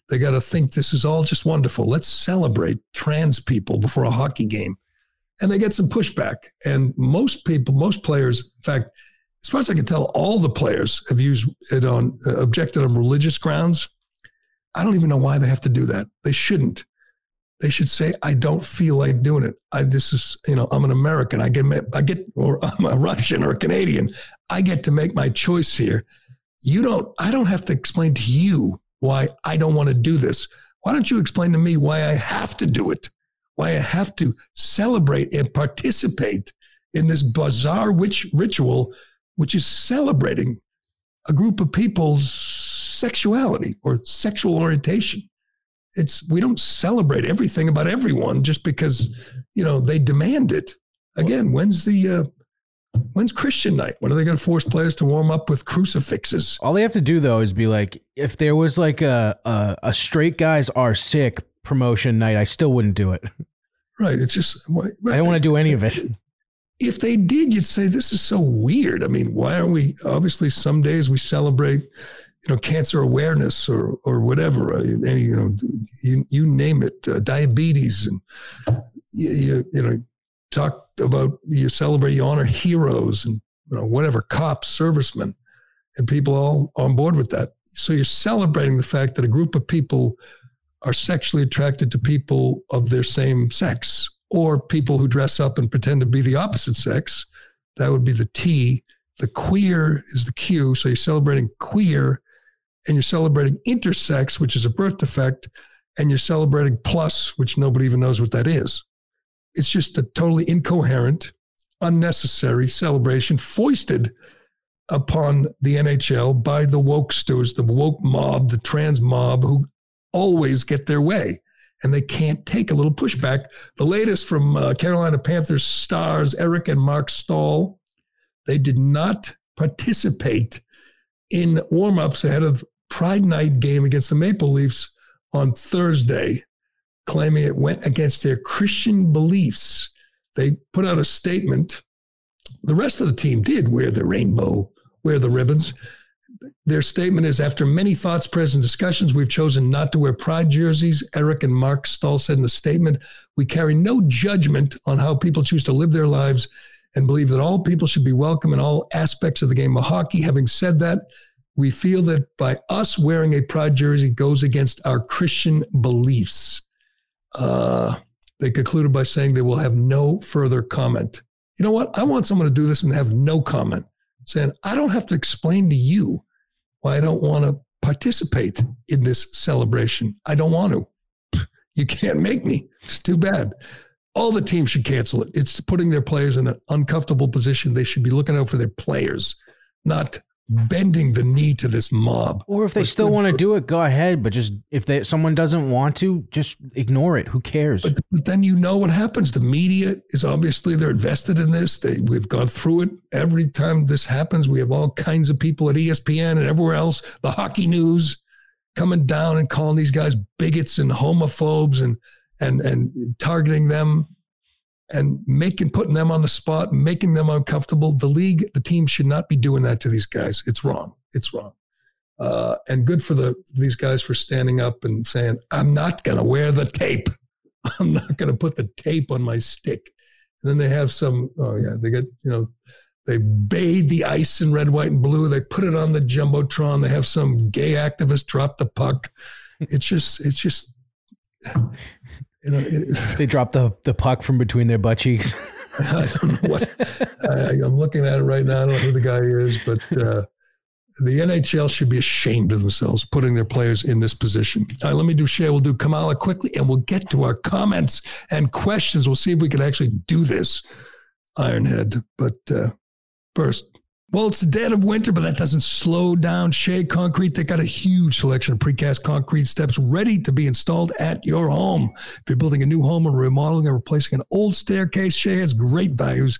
They got to think this is all just wonderful. Let's celebrate trans people before a hockey game. And they get some pushback. And most people, most players, in fact, as far as I can tell, all the players have used it on uh, objected on religious grounds. I don't even know why they have to do that. They shouldn't. They should say, "I don't feel like doing it. I this is you know I'm an American. I get I get or (laughs) I'm a Russian or a Canadian. I get to make my choice here. You don't. I don't have to explain to you why I don't want to do this. Why don't you explain to me why I have to do it? Why I have to celebrate and participate in this bizarre witch ritual which is celebrating a group of people's sexuality or sexual orientation. It's we don't celebrate everything about everyone just because you know they demand it. Again, when's the uh, when's Christian night? When are they going to force players to warm up with crucifixes? All they have to do though is be like, if there was like a a, a straight guys are sick promotion night, I still wouldn't do it. Right. It's just right. I don't want to do any of it if they did, you'd say this is so weird. I mean, why aren't we? Obviously, some days we celebrate, you know, cancer awareness or or whatever. Uh, any you know, you you name it, uh, diabetes, and you, you, you know, talk about you celebrate, you honor heroes, and you know, whatever, cops, servicemen, and people all on board with that. So you're celebrating the fact that a group of people are sexually attracted to people of their same sex or people who dress up and pretend to be the opposite sex. That would be the T. The queer is the Q. So you're celebrating queer and you're celebrating intersex, which is a birth defect, and you're celebrating plus, which nobody even knows what that is. It's just a totally incoherent, unnecessary celebration foisted upon the NHL by the woke stewards, the woke mob, the trans mob who always get their way and they can't take a little pushback. The latest from uh, Carolina Panthers stars Eric and Marc Staal, they did not participate in warmups ahead of Pride Night game against the Maple Leafs on Thursday, claiming it went against their Christian beliefs. They put out a statement. The rest of the team did wear the rainbow, wear the ribbons. Their statement is after many thoughts, prayers, and discussions, we've chosen not to wear pride jerseys. Eric and Marc Staal said in the statement, we carry no judgment on how people choose to live their lives and believe that all people should be welcome in all aspects of the game of hockey. Having said that, we feel that by us wearing a pride jersey goes against our Christian beliefs. Uh, they concluded by saying they will have no further comment. You know what? I want someone to do this and have no comment, saying, I don't have to explain to you why I don't want to participate in this celebration. I don't want to. (laughs) You can't make me. It's too bad. All the teams should cancel it. It's putting their players in an uncomfortable position. They should be looking out for their players, not bending the knee to this mob. Or if they still want to do it, go ahead. But just if they someone doesn't want to, just ignore it. Who cares? But, but then you know what happens. The media is obviously they're invested in this. They we've gone through it every time this happens. We have all kinds of people at ESPN and everywhere else. The hockey news coming down and calling these guys bigots and homophobes and and and targeting them and making putting them on the spot, making them uncomfortable. The league, the team should not be doing that to these guys. It's wrong. It's wrong. Uh, and good for the these guys for standing up and saying, "I'm not going to wear the tape. (laughs) I'm not going to put the tape on my stick." And then they have some. Oh yeah, they get you know. They bathe the ice in red, white, and blue. They put it on the jumbotron. They have some gay activist drop the puck. It's just, it's just, you know, it, (laughs) they drop the the puck from between their butt cheeks. (laughs) I don't know what. I, am looking at it right now. I don't know who the guy is, but uh, the NHL should be ashamed of themselves putting their players in this position. All right, let me do share. We'll do Kamala quickly, and we'll get to our comments and questions. We'll see if we can actually do this, Ironhead. But uh, first, well, it's the dead of winter, but that doesn't slow down Shea Concrete. They got a huge selection of precast concrete steps ready to be installed at your home. If you're building a new home or remodeling or replacing an old staircase, Shea has great values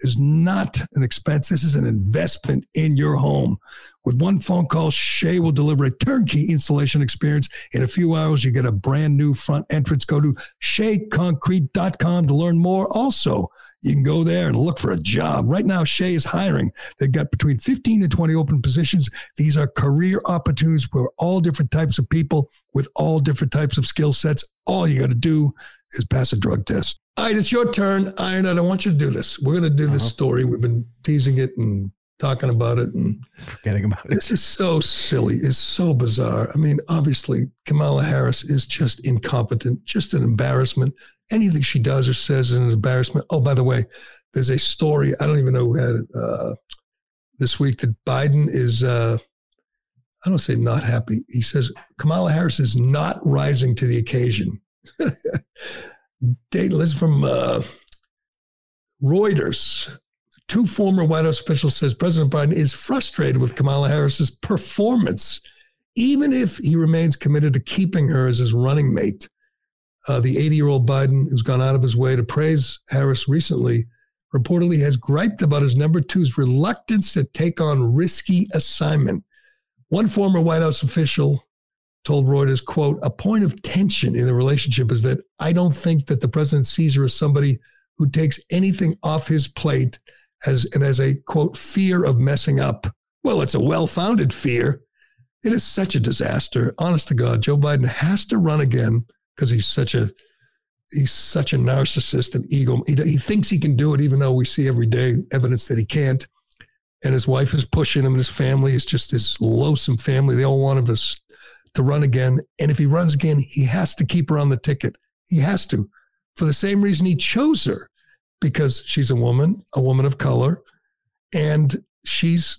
Is not an expense. This is an investment in your home. With one phone call, Shea will deliver a turnkey installation experience. In a few hours, you get a brand new front entrance. Go to sheaconcrete.com to learn more. Also, you can go there and look for a job. Right now, Shea is hiring. They've got between 15 and 20 open positions. These are career opportunities for all different types of people with all different types of skill sets. All you got to do is pass a drug test. All right, it's your turn. Iron, I don't want you to do this. We're going to do this uh-huh. story. We've been teasing it and talking about it and forgetting about it. This is so silly. It's so bizarre. I mean, obviously, Kamala Harris is just incompetent, just an embarrassment. Anything she does or says is an embarrassment. Oh, by the way, there's a story. I don't even know who had it uh, this week that Biden is, uh, I don't say not happy. He says Kamala Harris is not rising to the occasion. (laughs) Date list from uh, Reuters. Two former White House officials says President Biden is frustrated with Kamala Harris's performance, even if he remains committed to keeping her as his running mate. Uh, the 80 year old Biden, who's gone out of his way to praise Harris recently, reportedly has griped about his number two's reluctance to take on risky assignment. One former White House official told Reuters, quote, a point of tension in the relationship is that I don't think that the president sees her as somebody who takes anything off his plate as, and as a, quote, fear of messing up. Well, it's a well founded fear. It is such a disaster. Honest to God, Joe Biden has to run again because he's such a he's such a narcissist and ego. He, he thinks he can do it, even though we see every day evidence that he can't. And his wife is pushing him, and his family is just his loathsome family. They all want him to to run again. And if he runs again, he has to keep her on the ticket. He has to, for the same reason he chose her, because she's a woman, a woman of color, and she's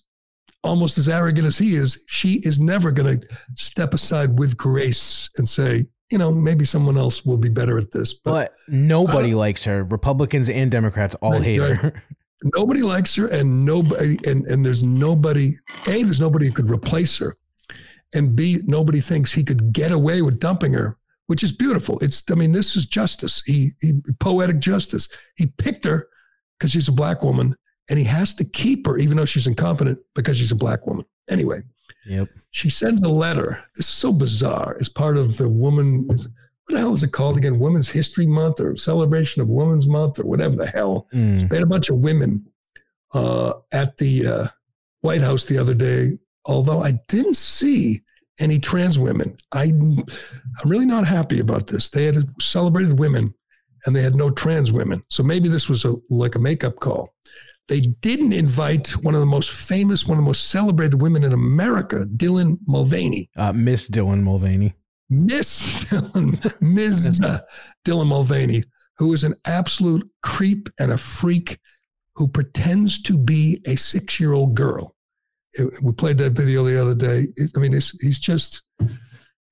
almost as arrogant as he is. She is never going to step aside with grace and say, you know, maybe someone else will be better at this. But, but nobody likes her. Republicans and Democrats all right, hate right. her. Nobody likes her, and nobody, and and there's nobody. A, there's nobody who could replace her and B, nobody thinks he could get away with dumping her, which is beautiful. It's, I mean, this is justice. He, he poetic justice. He picked her because she's a black woman, and he has to keep her even though she's incompetent because she's a black woman. Anyway, yep. She sends a letter. This is so bizarre. As part of the woman, what the hell is it called again? Women's History Month or Celebration of Women's Month or whatever the hell. Mm. They had a bunch of women uh, at the uh, White House the other day although I didn't see any trans women. I, I'm really not happy about this. They had celebrated women and they had no trans women. So maybe this was a, like a makeup call. They didn't invite one of the most famous, one of the most celebrated women in America, Dylan Mulvaney. Uh, Miss Dylan Mulvaney. Miss Dylan, Ms. Dylan Mulvaney, who is an absolute creep and a freak who pretends to be a six year old girl we played that video the other day. I mean, he's, he's just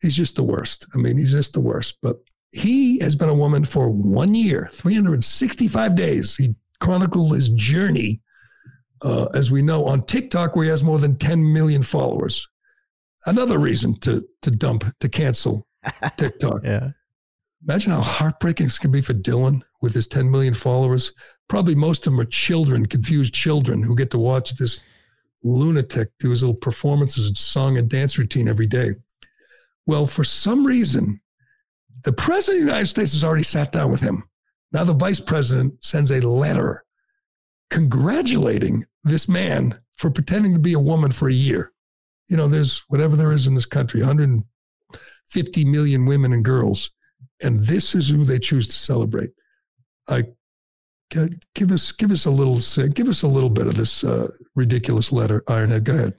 he's just the worst. I mean, he's just the worst. But he has been a woman for one year, 365 days. He chronicled his journey, uh, as we know, on TikTok, where he has more than 10 million followers. Another reason to to dump to cancel (laughs) TikTok. yeah. Imagine how heartbreaking this can be for Dylan with his 10 million followers. Probably most of them are children, confused children who get to watch this lunatic do his little performances, and song and dance routine every day. Well, for some reason, the president of the United States has already sat down with him. Now the vice president sends a letter congratulating this man for pretending to be a woman for a year. You know, there's whatever there is in this country, 150 million women and girls, and this is who they choose to celebrate. I give us give us a little give us a little bit of this uh, ridiculous letter, Ironhead. Go ahead.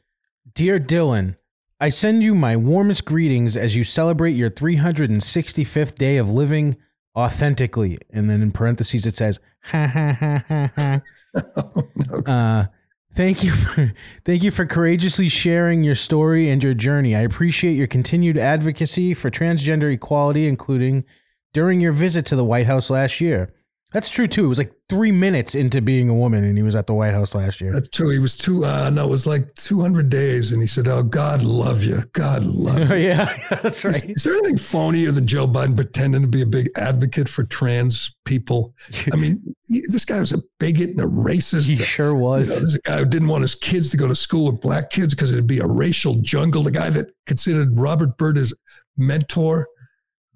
Dear Dylan, I send you my warmest greetings as you celebrate your 365th day of living authentically. And then in parentheses it says, ha ha ha ha ha. (laughs) uh, thank you for thank you for courageously sharing your story and your journey. I appreciate your continued advocacy for transgender equality, including during your visit to the White House last year. That's true too. It was like three minutes into being a woman, and he was at the White House last year. That's true. He was two. Uh, no, it was like two hundred days, and he said, "Oh, God love you. God love you." (laughs) yeah, (laughs) that's right. Is, is, there anything phonier than Joe Biden pretending to be a big advocate for trans people? I (laughs) mean, he, this guy was a bigot and a racist. He sure was. You know, there's a guy who didn't want his kids to go to school with black kids because it'd be a racial jungle. The guy that considered Robert Byrd his mentor.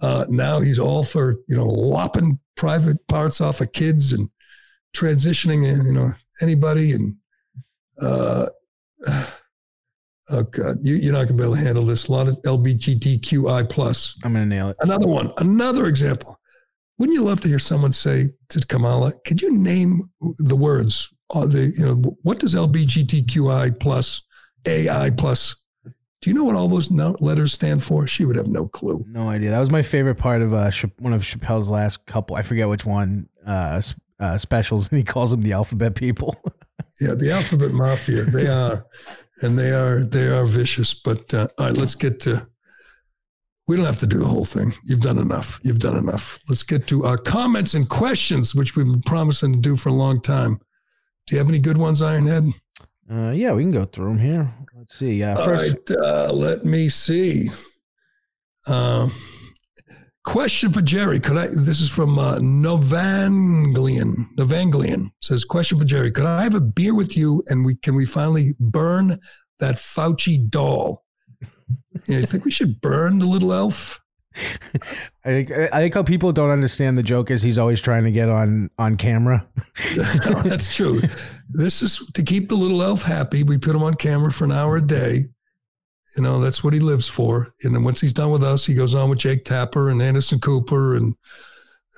Uh, now he's all for you know lopping private parts off of kids and transitioning, you know, anybody. And uh, (sighs) oh god, you, you're not gonna be able to handle this. A lot of LGBTQI plus. I'm gonna nail it. Another one. Another example. Wouldn't you love to hear someone say to Kamala, "Could you name the words? Uh, the you know what does LGBTQI plus AI plus do you know what all those letters stand for? She would have no clue. No idea. That was my favorite part of uh, one of Chappelle's last couple. I forget which one uh, uh, specials, (laughs) and he calls them the alphabet people. (laughs) yeah, the alphabet mafia. They are, and they are they are vicious. But uh, all right, let's get to. We don't have to do the whole thing. You've done enough. You've done enough. Let's get to our comments and questions, which we've been promising to do for a long time. Do you have any good ones, Ironhead? Uh, yeah, we can go through them here. Let's see. Uh, first, right, uh, let me see. Uh, question for Gerry. Could I? This is from uh, Novanglian. Novanglian says, "Question for Gerry. Could I have a beer with you, and we can we finally burn that Fauci doll? (laughs) you think we should burn the little elf?" (laughs) I think I think how people don't understand the joke is he's always trying to get on on camera. (laughs) That's true. This is to keep the little elf happy. We put him on camera for an hour a day. You know, that's what he lives for. And then once he's done with us, he goes on with Jake Tapper and Anderson Cooper and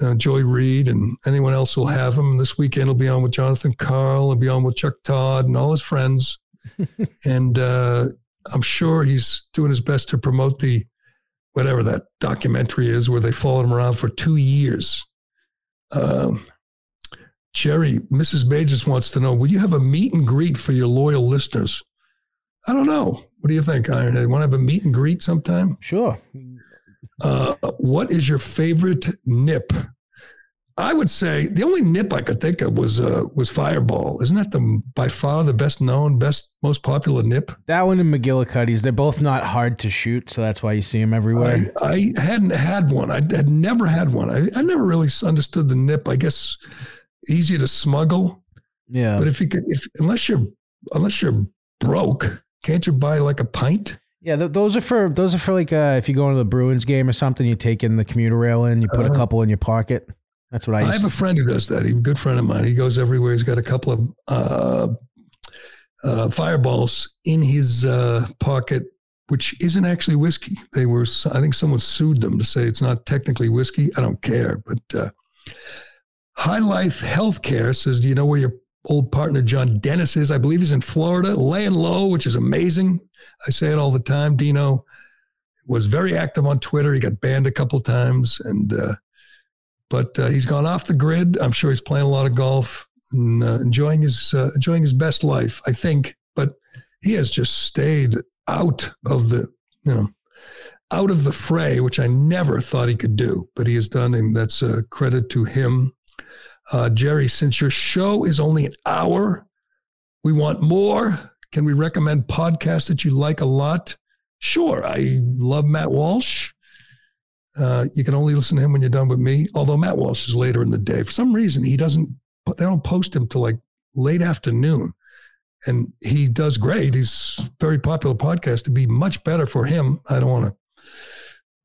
uh, Joy Reid and anyone else will have him. This weekend he'll be on with Jonathan Karl. He'll be on with Chuck Todd and all his friends. (laughs) and uh, I'm sure he's doing his best to promote the whatever that documentary is where they followed him around for two years. Um, Gerry, Mrs. Majors wants to know Will you have a meet and greet for your loyal listeners? I don't know. What do you think, Ironhead? Want to have a meet and greet sometime? Sure. Uh, what is your favorite nip? I would say the only nip I could think of was uh, was Fireball. Isn't that the by far the best known, best most popular nip? That one and McGillicuddy's. They're both not hard to shoot, so that's why you see them everywhere. I, I hadn't had one. I had never had one. I, I never really understood the nip. I guess easy to smuggle. Yeah. But if you could, if unless you're unless you're broke, can't you buy like a pint? Yeah, th- those are for those are for like uh, if you go to the Bruins game or something, you take in the commuter rail in, you put uh, a uh-huh. couple in your pocket. That's what I. I have a friend who does that. He's a good friend of mine. He goes everywhere. He's got a couple of uh, uh, fireballs in his uh, pocket, which isn't actually whiskey. They were. I think someone sued them to say it's not technically whiskey. I don't care, but uh, High Life Healthcare says, "Do you know where your old partner John Dennis is? I believe he's in Florida, laying low, which is amazing. I say it all the time. Dino was very active on Twitter. He got banned a couple times, and." Uh, but uh, he's gone off the grid. I'm sure he's playing a lot of golf and uh, enjoying his uh, enjoying his best life. I think, but he has just stayed out of the you know out of the fray, which I never thought he could do. But he has done, and that's a credit to him. Uh, Gerry, since your show is only an hour, we want more. Can we recommend podcasts that you like a lot? Sure. I love Matt Walsh. Uh, you can only listen to him when you're done with me. Although Matt Walsh is later in the day. For some reason, he doesn't. They don't post him till like late afternoon, and he does great. He's very popular podcast. To be much better for him. I don't want to.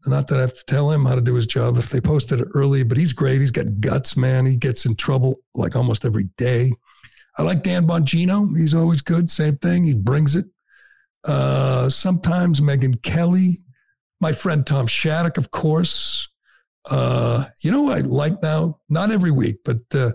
Not that I have to tell him how to do his job if they posted it early, but he's great. He's got guts, man. He gets in trouble like almost every day. I like Dan Bongino. He's always good. Same thing. He brings it. Uh, sometimes Megyn Kelly my friend Tom Shattuck, of course. Uh, you know I like now? Not every week, but uh,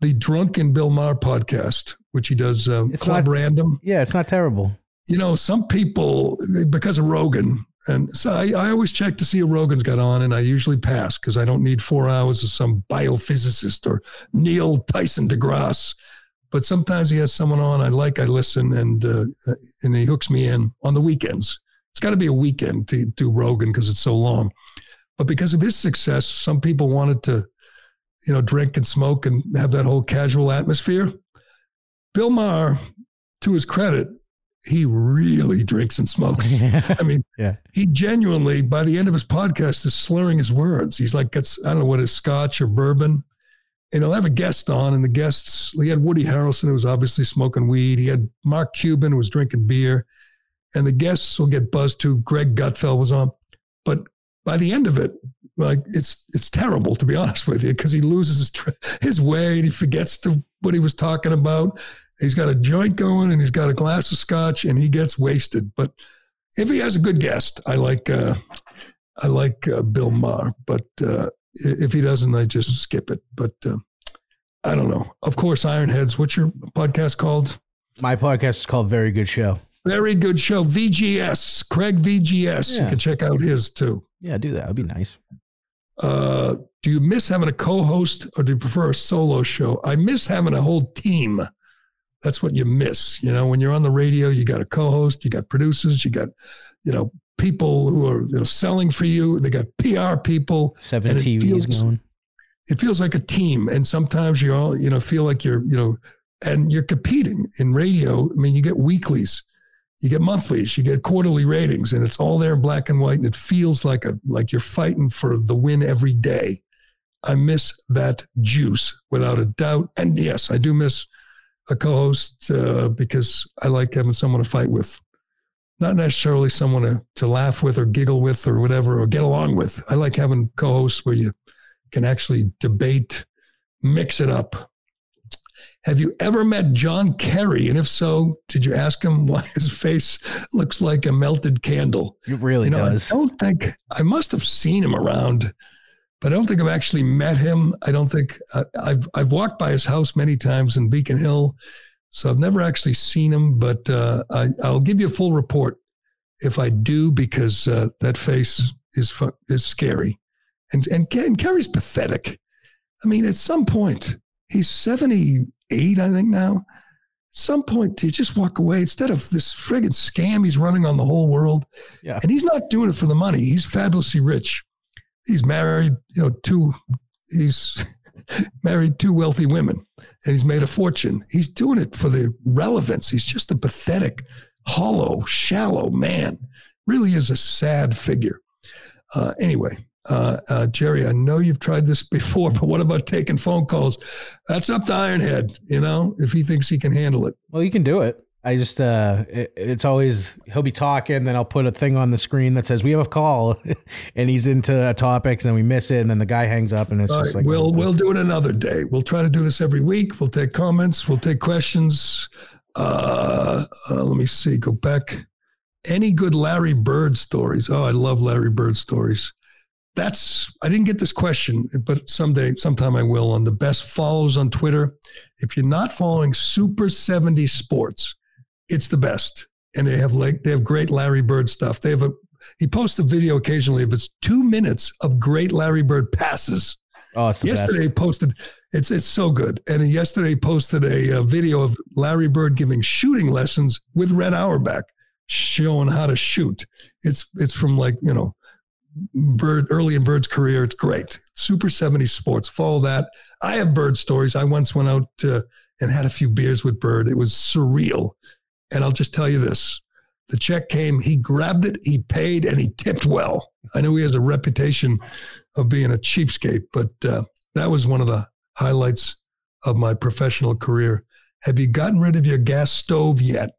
the Drunken Bill Maher podcast, which he does uh, it's Club not, Random. Yeah, it's not terrible. You know, some people, because of Rogan, and so I, I always check to see if Rogan's got on, and I usually pass because I don't need four hours of some biophysicist or Neil Tyson deGrasse. But sometimes he has someone on I like, I listen, and uh, and he hooks me in on the weekends. It's got to be a weekend to do Rogan because it's so long. but because of his success, some people wanted to, you know, drink and smoke and have that whole casual atmosphere. Bill Maher, to his credit, he really drinks and smokes. (laughs) I mean, yeah. he genuinely, by the end of his podcast, is slurring his words. He's like, gets, I don't know what is scotch or bourbon. And he'll have a guest on, and the guests, he had Woody Harrelson, who was obviously smoking weed. He had Mark Cuban, who was drinking beer. And the guests will get buzzed too. Greg Gutfeld was on. But by the end of it, like it's it's terrible to be honest with you because he loses his his way and he forgets to what he was talking about. He's got a joint going and he's got a glass of scotch and he gets wasted. But if he has a good guest, I like uh, I like uh, Bill Maher. But uh, if he doesn't, I just skip it. But uh, I don't know. Of course, Ironheads. What's your podcast called? My podcast is called Very Good Show. Very good show. VGS. Craig VGS. Yeah. You can check out his too. Yeah, do that. That'd be nice. Uh, do you miss having a co-host or do you prefer a solo show? I miss having a whole team. That's what you miss. You know, when you're on the radio, you got a co-host, you got producers, you got, you know, people who are you know selling for you. They got PR people. Seven TVs feels- going. It feels like a team, and sometimes you all you know feel like you're you know, and you're competing in radio. I mean, you get weeklies, you get monthlies, you get quarterly ratings, and it's all there in black and white, and it feels like a like you're fighting for the win every day. I miss that juice without a doubt, and yes, I do miss a co-host uh, because I like having someone to fight with, not necessarily someone to, to laugh with or giggle with or whatever or get along with. I like having co-hosts where you can actually debate, mix it up. Have you ever met John Kerry? And if so, did you ask him why his face looks like a melted candle? It really You know, does. I don't think I must have seen him around, but I don't think I've actually met him. I don't think uh, I've I've walked by his house many times in Beacon Hill, so I've never actually seen him. But uh, I, I'll give you a full report if I do, because uh, that face is is scary, and and, and Kerry's pathetic. I mean, at some point, he's seventy eight, I think now. At some point, to just walk away instead of this friggin' scam he's running on the whole world. Yeah. And he's not doing it for the money. He's fabulously rich. He's married, you know, two, he's (laughs) married two wealthy women and he's made a fortune. He's doing it for the relevance. He's just a pathetic, hollow, shallow man. Really is a sad figure. Uh, anyway, uh, uh, Gerry, I know you've tried this (laughs) before, but what about taking phone calls? That's up to Ironhead, you know, if he thinks he can handle it. Well, you can do it. I just uh it, it's always he'll be talking, then I'll put a thing on the screen that says we have a call, (laughs) and he's into a topic, and then we miss it, and then the guy hangs up, and it's All just right, like we'll we'll do it another day. We'll try to do this every week. We'll take comments. We'll take questions. Uh, uh, let me see. Go back. Any good Larry Bird stories? Oh, I love Larry Bird stories. That's I didn't get this question, but someday, sometime I will on the best follows on Twitter. If you're not following Super 70 Sports, it's the best, and they have like they have great Larry Bird stuff. They have a he posts a video occasionally if it's two minutes of great Larry Bird passes. oh, yesterday best. he posted it's it's so good and he yesterday posted a, uh video of larry bird giving shooting lessons with red auerbach showing how to shoot it's it's from like you know bird early in bird's career it's great super 70 sports follow that i have bird stories i once went out and had a few beers with bird it was surreal and i'll just tell you this the check came he grabbed it he paid and he tipped well i know he has a reputation of being a cheapskate but uh, that was one of the highlights of my professional career. Have you gotten rid of your gas stove yet?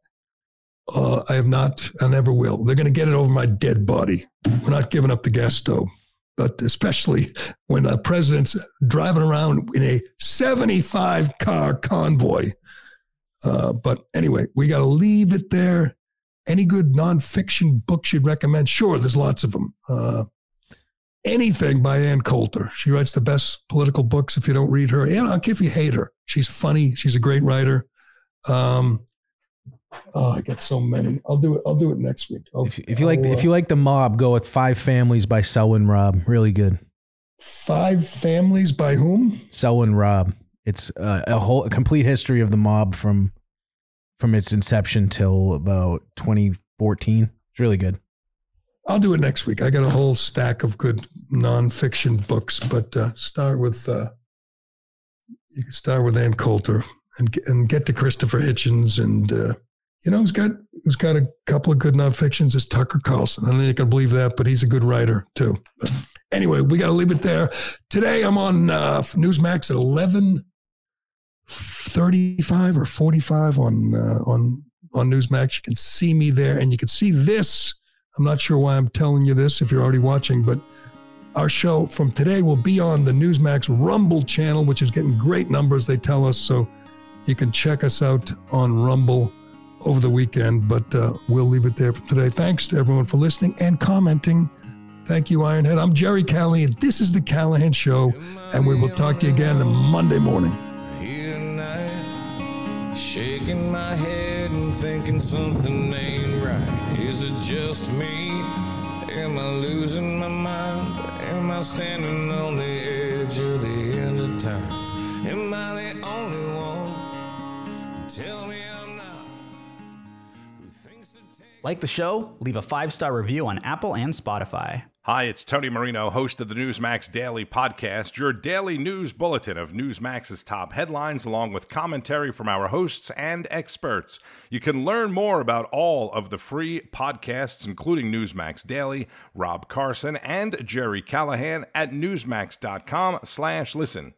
Uh, I have not. I never will. They're going to get it over my dead body. We're not giving up the gas stove, but especially when a president's driving around in a 75 car convoy. Uh, but anyway, we got to leave it there. Any good nonfiction books you'd recommend? Sure, there's lots of them. Uh, anything by Ann Coulter. She writes the best political books if you don't read her. And if you hate her, she's funny. She's a great writer. Um, oh, I got so many. I'll do it. I'll do it next week. I'll, If, if you like I'll, if you like the mob, go with Five Families by Selwyn Raab. Really good. five families by whom? Selwyn Raab. It's uh, a whole a complete history of the mob from from its inception till about 2014. It's really good. I'll do it next week. I got a whole stack of good nonfiction books, but uh, start with uh, you can start with Ann Coulter and and get to Christopher Hitchens and uh, you know who's got who's got a couple of good nonfictions is Tucker Carlson. I don't think you can believe that, but he's a good writer too. But anyway, we got to leave it there. Today I'm on uh, Newsmax at eleven thirty-five or forty-five on uh, on on Newsmax. You can see me there, and you can see this. I'm not sure why I'm telling you this if you're already watching, but our show from today will be on the Newsmax Rumble channel, which is getting great numbers, they tell us. So you can check us out on Rumble over the weekend, but uh, we'll leave it there for today. Thanks to everyone for listening and commenting. Thank you, Ironhead. I'm Gerry Callahan. This is The Callahan Show, and we will talk to you again on Monday morning. Shaking my head and thinking something ain't right. Is it just me? Am I losing my mind? Am I standing on the edge of the end of time? Like the show? Leave a five star review on Apple and Spotify. Hi, it's Tony Marino, host of the Newsmax Daily Podcast, your daily news bulletin of Newsmax's top headlines, along with commentary from our hosts and experts. You can learn more about all of the free podcasts, including Newsmax Daily, Rob Carson, and Gerry Callahan at newsmax.com slash listen.